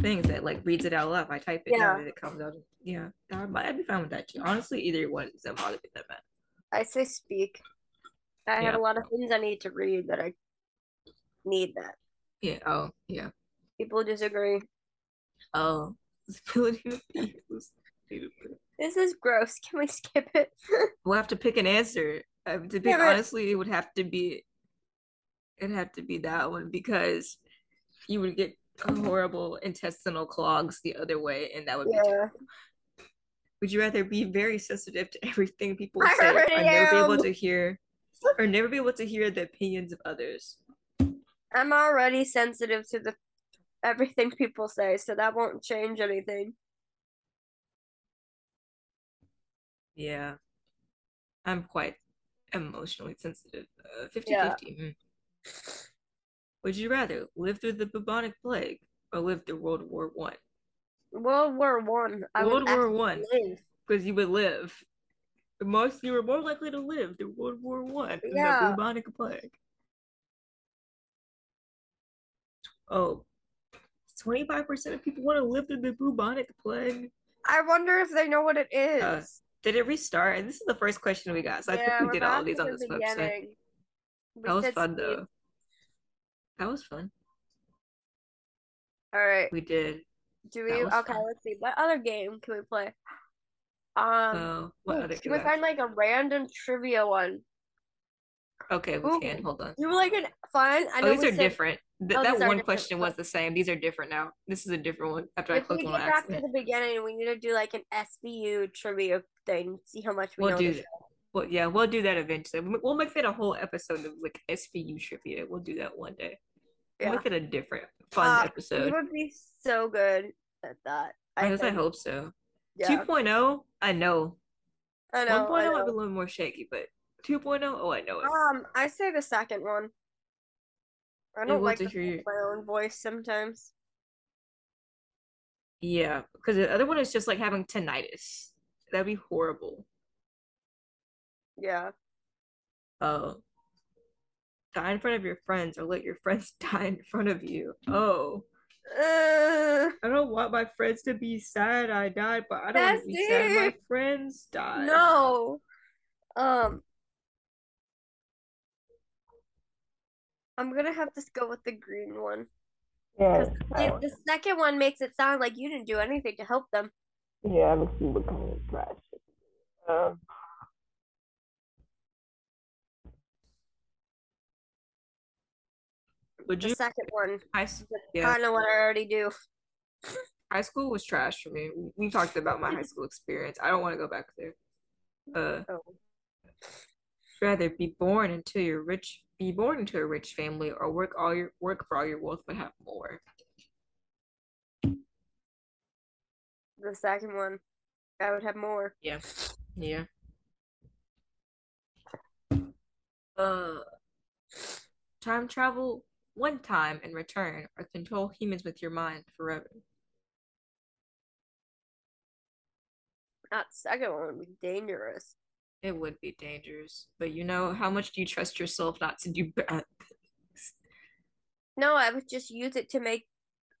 things that like reads it out loud. I type it Yeah. down and it comes out. Yeah, I'd be fine with that too. Honestly, either one doesn't bother me that much. I say speak. I have a lot of things I need to read that I need that. Yeah. Oh, yeah. People disagree. Oh. This is gross. Can we skip it? [LAUGHS] We'll have to pick an answer. Uh, to pick Yeah, but- honestly, it would have to be it'd have to be that one because you would get horrible intestinal clogs the other way, and that would be Yeah. terrible. Would you rather be very sensitive to everything people [LAUGHS] say, or never be able to hear, or never be able to hear the opinions of others? I'm already sensitive to the everything people say, so that won't change anything. Yeah, I'm quite emotionally sensitive. Uh, 50 Yeah. 50. mm. Would you rather live through the bubonic plague or live through World War One? World War One. World War One, because you would live. The most you were more likely to live through World War One than Yeah. the bubonic plague. Oh, 25% of people want to live through the bubonic plague. I wonder if they know what it is. Uh, Did it restart? And this is the first question we got, so I think we did all these on this website. We That was fun Steve. though. That was fun. All right. We did. Do we? Okay, fun. let's see. What other game can we play? Um, Oh, what ooh, other can we find like a random trivia one? Okay, we Ooh. can. Hold on. Do like an fun? I Oh, know these are said different. Th- Oh, that one question was the same. These are different now. This is a different one after I If clicked get on back to the beginning, we need to do like an SVU trivia thing. See how much we We'll know. do that. Well, yeah, we'll do that eventually. We- We'll make that a whole episode of like SVU trivia. We'll do that one day. Yeah. make it a different, fun Uh, episode. would be so good at that. I I, guess I hope so. Yeah, 2.0, I know. I know. 1.0 I might be a little more shaky, but 2.0, oh, I know it. Um, I say the second one. I don't like to hear you- my own voice sometimes. Yeah, because the other one is just like having tinnitus. That'd be horrible. Yeah. Oh. Die in front of your friends or let your friends [LAUGHS] die in front of you. Oh. Uh, I don't want my friends to be sad I died, but I don't want to be sad my friends died. no. Um. I'm gonna have to go with the green one. Yeah, The, the second one makes it sound like you didn't do anything to help them. yeah, let's see what kind of trash. it is. Um, Would The you second one, I yeah, know what I already do. high school was trash for me. We talked about my high school experience. I don't want to go back there. Uh Oh. rather be born into your rich be born into a rich family or work all your work for all your wealth but have more. The second one, I would have more. Yeah. Yeah. Uh time travel one time and return or control humans with your mind forever. That second one would be dangerous. It would be dangerous. But you know, how much do you trust yourself not to do bad [LAUGHS] things? No, I would just use it to make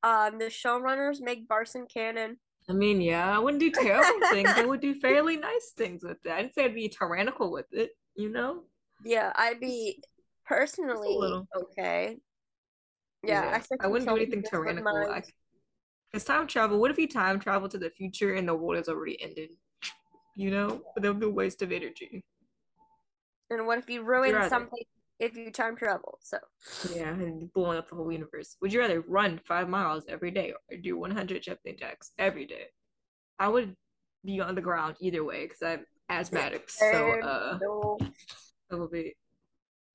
um the showrunners make Barson canon. I mean, yeah, I wouldn't do [LAUGHS] terrible things. I would do fairly nice things with it. I didn't say I'd be tyrannical with it, you know? Yeah, I'd be personally okay. Yeah, I, I wouldn't do anything tyrannical. I, mind. Because time travel, what if you time travel to the future and the world has already ended? You know? But that would be a waste of energy. And what if you ruin something if you time travel? So Yeah, and blowing up the whole universe. Would you rather run five miles every day or do 100 jumping jacks every day? I would be on the ground either way because I'm asthmatic. So, uh, no. it will be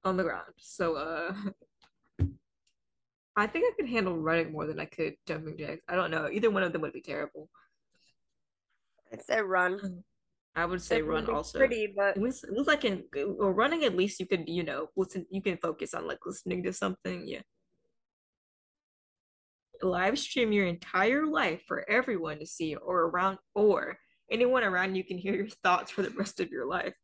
on the ground. So, uh, [LAUGHS] I think I could handle running more than I could jumping jacks. I don't know. Either one of them would be terrible. I'd say run. I would say run also. Pretty, but It was, it was like in well, running. At least you could, you know, listen. You can focus on like listening to something. Yeah. Live stream your entire life for everyone to see, or around, or anyone around you can hear your thoughts for the rest of your life.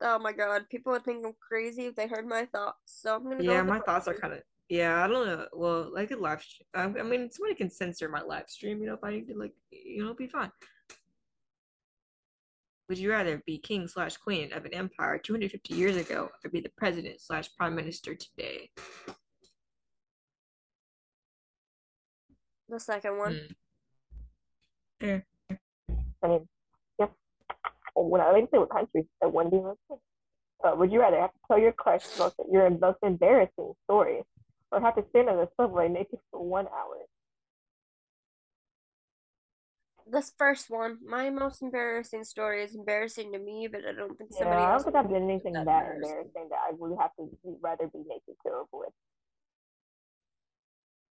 oh my god, people would think I'm crazy if they heard my thoughts. So I'm gonna Yeah, the my thoughts are kind of. Yeah, I don't know. Well, I could live. Stream. I, I mean, somebody can censor my live stream. You know, if I need to, like, you know, be fine. Would you rather be king slash queen of an empire 250 years ago, or be the president slash prime minister today? the second one. Hmm. Fair. I mean, yes. Oh, when I didn't say what country, I one day. Uh, would you rather have to tell your crush most, your most embarrassing story, or have to stand on the subway naked for one hour? This first one, my most embarrassing story is embarrassing to me, but I don't think Yeah, somebody I don't else. think I've done anything that that embarrassing. that I would have to rather be naked to avoid.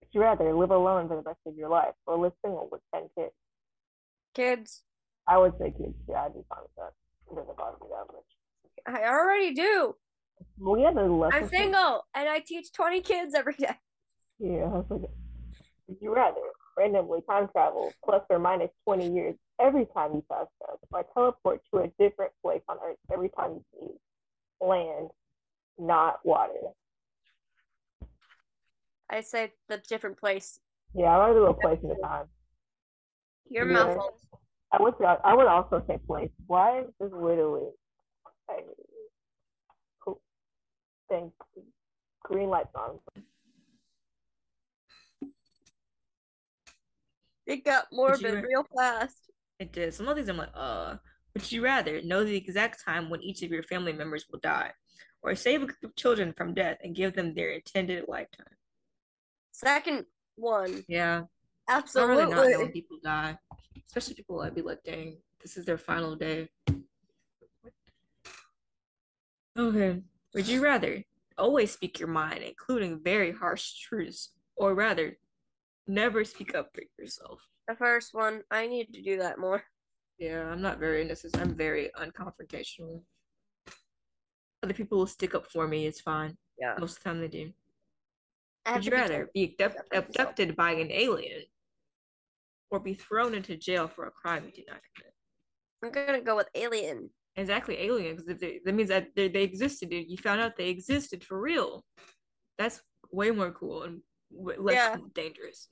Would you rather live alone for the rest of your life or live single with 10 kids? Kids, I would say kids, yeah, I'd be fine with that. It doesn't bother me that much. I already do. Well, yeah, the less I'm single and I teach 20 kids every day. Yeah, I was like, would you rather randomly time travel plus or minus 20 years every time you pass out, or teleport to a different place on Earth every time you sneeze? Land, not water. I say the different place. Yeah, I want to do a place in the time. Your Yeah. mouth. I would I would also say place. Why is this literally a cool thing green lights on? It got you morbid ra- real fast. It did. Some of these I'm like, uh, would you rather know the exact time when each of your family members will die, or save a group of children from death and give them their intended lifetime? Second one, Yeah, I don't really not know absolutely. when people die, especially people I'd be like, dang, this is their final day. Okay, would you rather always speak your mind, including very harsh truths, or rather, never speak up for yourself? The first one, I need to do that more. Yeah, I'm not very necessary. I'm very unconfrontational. Other people will stick up for me. It's fine. Yeah. Most of the time they do. I Would you be rather be abduct- abducted by an alien or be thrown into jail for a crime you did not commit? I'm gonna go with alien. Exactly, alien, because if they, that means that they, they existed. and You found out they existed for real. That's way more cool and less Yeah. dangerous.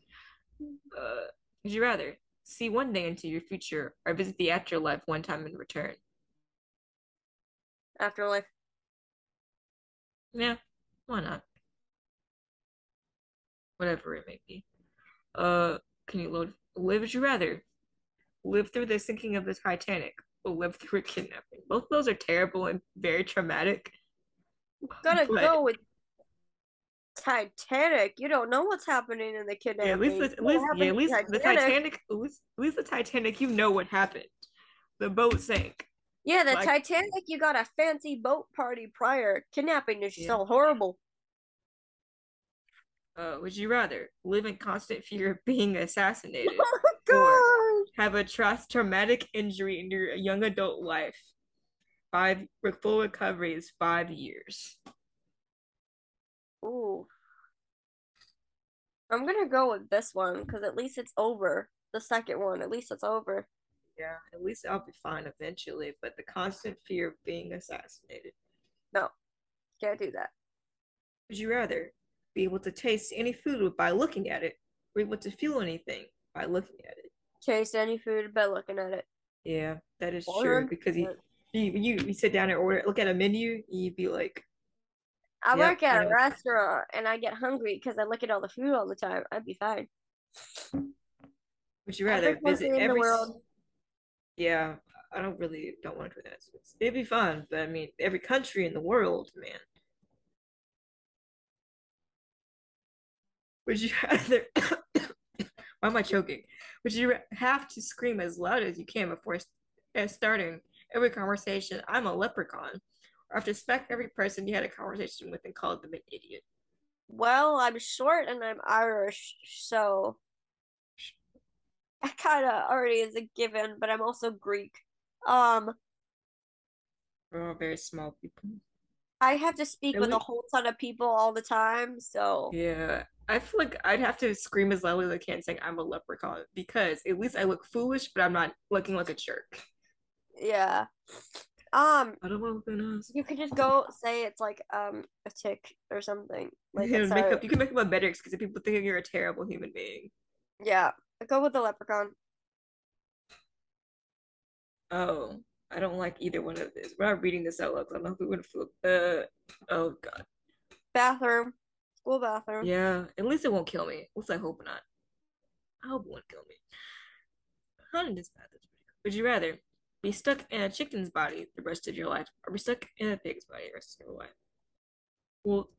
Uh, would you rather see one day into your future or visit the afterlife one time in return? Afterlife. Yeah, why not? Whatever it may be. Uh, can you load? Live would you rather? Live through the sinking of the Titanic live through a [LAUGHS] kidnapping? Both of those are terrible and very traumatic. Gotta but- go with Titanic. You don't know what's happening in the kidnapping. Yeah, at least, the, at least, yeah, at least the Titanic, at least, at least the Titanic, you know what happened. The boat sank. Yeah, the like- Titanic. You got a fancy boat party prior. Kidnapping is just Yeah. all horrible. Uh, would you rather live in constant fear of being assassinated [LAUGHS] Oh my Or- god. Have a tra- traumatic injury in your young adult life. Five full recovery is five years. Ooh. I'm gonna go with this one because at least it's over. The second one, at least it's over. Yeah, at least I'll be fine eventually. But the constant fear of being assassinated. No, can't do that. Would you rather be able to taste any food by looking at it, or able to feel anything by looking at it? Taste any food by looking at it. Yeah, that is true. Because you, you you sit down and order, look at a menu, you'd be like, I Yep, work at a restaurant and I get hungry because I look at all the food all the time. I'd be fine. would you rather visit in the every? world. Yeah, I don't really don't want to do that. It'd be fun, but I mean, every country in the world, man. Would you [LAUGHS] rather? [COUGHS] Why am I choking? Would you have to scream as loud as you can before uh, starting every conversation? I'm a leprechaun, or have to smack every person you had a conversation with and call them an idiot? Well, I'm short and I'm Irish, so I kind of already is a given, but I'm also Greek. Um, We're all very small people. I have to speak At with a whole ton of people all the time, so Yeah, I feel like I'd have to scream as loudly as I can, saying I'm a leprechaun because at least I look foolish, but I'm not looking like a jerk. yeah. Um, I don't want to know. you could just go say it's like um a tick or something. Like you, can make up, you can make up a better excuse if people think you're a terrible human being. yeah. Go with the leprechaun. Oh, I don't like either one of this. We're not reading this out loud. I don't know if we're gonna feel. Uh, oh god. Bathroom, school bathroom. Yeah, at least it won't kill me. At least I hope not. I hope it won't kill me. Hunting this path is pretty cool. Would you rather be stuck in a chicken's body the rest of your life, or be stuck in a pig's body the rest of your life? Well,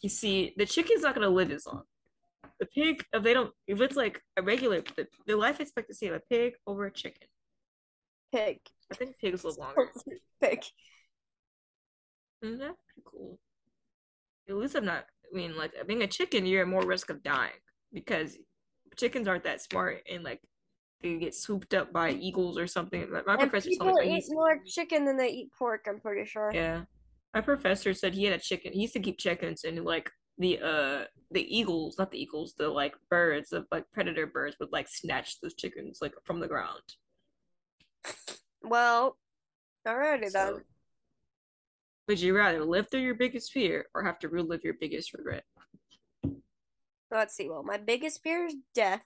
you see, the chicken's not gonna live as long. The pig, if they don't, if it's like a regular, the, the life expectancy of a pig over a chicken, Pig. I think pigs live longer. Pig. Isn't that pretty cool? At least I'm not. I mean, like being a chicken, you're at more risk of dying because chickens aren't that smart and like they get swooped up by eagles or something. Like my And professor people told me. eat more chicken than they eat pork. I'm pretty sure. Yeah, my professor said he had a chicken. He used to keep chickens and like the uh the eagles, not the eagles, the like birds, the like predator birds would like snatch those chickens like from the ground. [LAUGHS] Well, alrighty So, then. would you rather live through your biggest fear or have to relive your biggest regret? Let's see. Well, my biggest fear is death,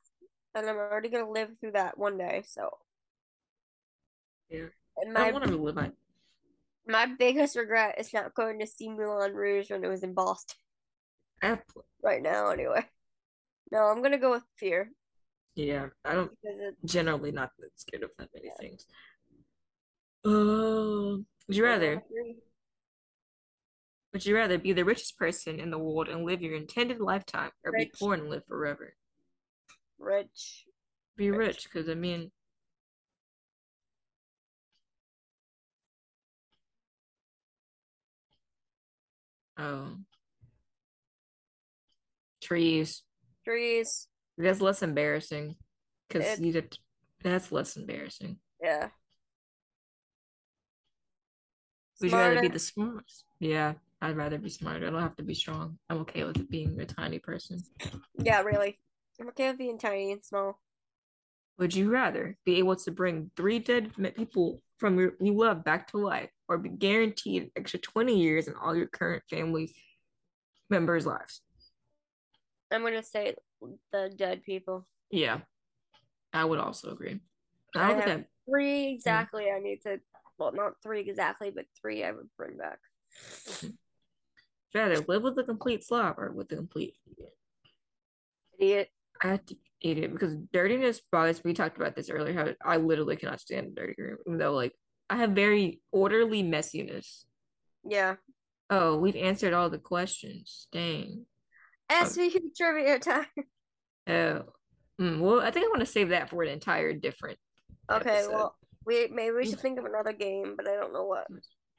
and I'm already gonna live through that one day. So. Yeah. And my don't want to relive my my biggest regret is not going to see Moulin Rouge when it was in Boston. I have, Right now, anyway. No, I'm gonna go with fear yeah, I don't generally not that scared of that many things. Uh, would you rather would you rather be the richest person in the world and live your intended lifetime or be poor and live forever? rich. Be Rich. rich, because I mean oh trees. Trees. That's less embarrassing. Because you did that's less embarrassing. Yeah. Would you rather be the smartest? Yeah, I'd rather be smarter. I don't have to be strong. I'm okay with being a tiny person. Yeah, really. I'm okay with being tiny and small. Would you rather be able to bring three dead people from your you love back to life, or be guaranteed an extra 20 years in all your current family members' lives? I'm gonna say the dead people. Yeah, I would also agree. I I have- that Three exactly. I need to. Well, not three exactly, but three I would bring back. [LAUGHS] Rather live with a complete slob or with a complete idiot. Idiot. I have to eat it because dirtiness bothers me. We talked about this earlier. How I literally cannot stand a dirty room, even though like I have very orderly messiness. Yeah. Oh, we've answered all the questions. Dang. SVU trivia time. [LAUGHS] Oh. Mm, well, I think I want to save that for an entire different. Okay, episode. well, we maybe we should think of another game, but I don't know what. Do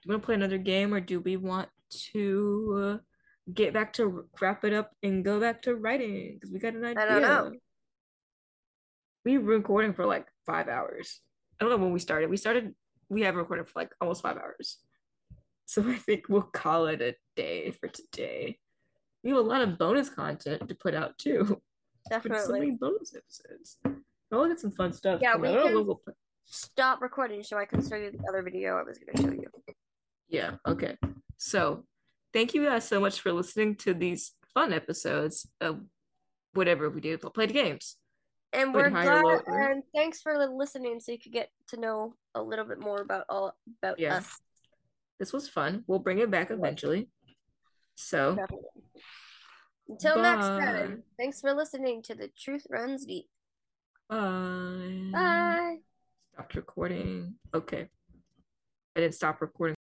we want to play another game, or do we want to uh, get back to wrap it up and go back to writing? Because we got an idea. I don't know. We were recording for like five hours. I don't know when we started. We started. We have recorded for like almost five hours. So [LAUGHS] I think we'll call it a day for today. We have a lot of bonus content to put out too. [LAUGHS] Put so Definitely. many bonus episodes. I'll get some fun stuff. Yeah, we can- we'll put- Stop recording so I can show you the other video I was gonna show you. Yeah, okay. So thank you guys so much for listening to these fun episodes of whatever we did. Played games. And we're glad and thanks for listening so you could get to know a little bit more about all about Yeah. us. This was fun. We'll bring it back eventually. So Definitely. Until next time, thanks for listening to The Truth Runs Deep. bye. Bye. Stopped recording. Okay. I didn't stop recording.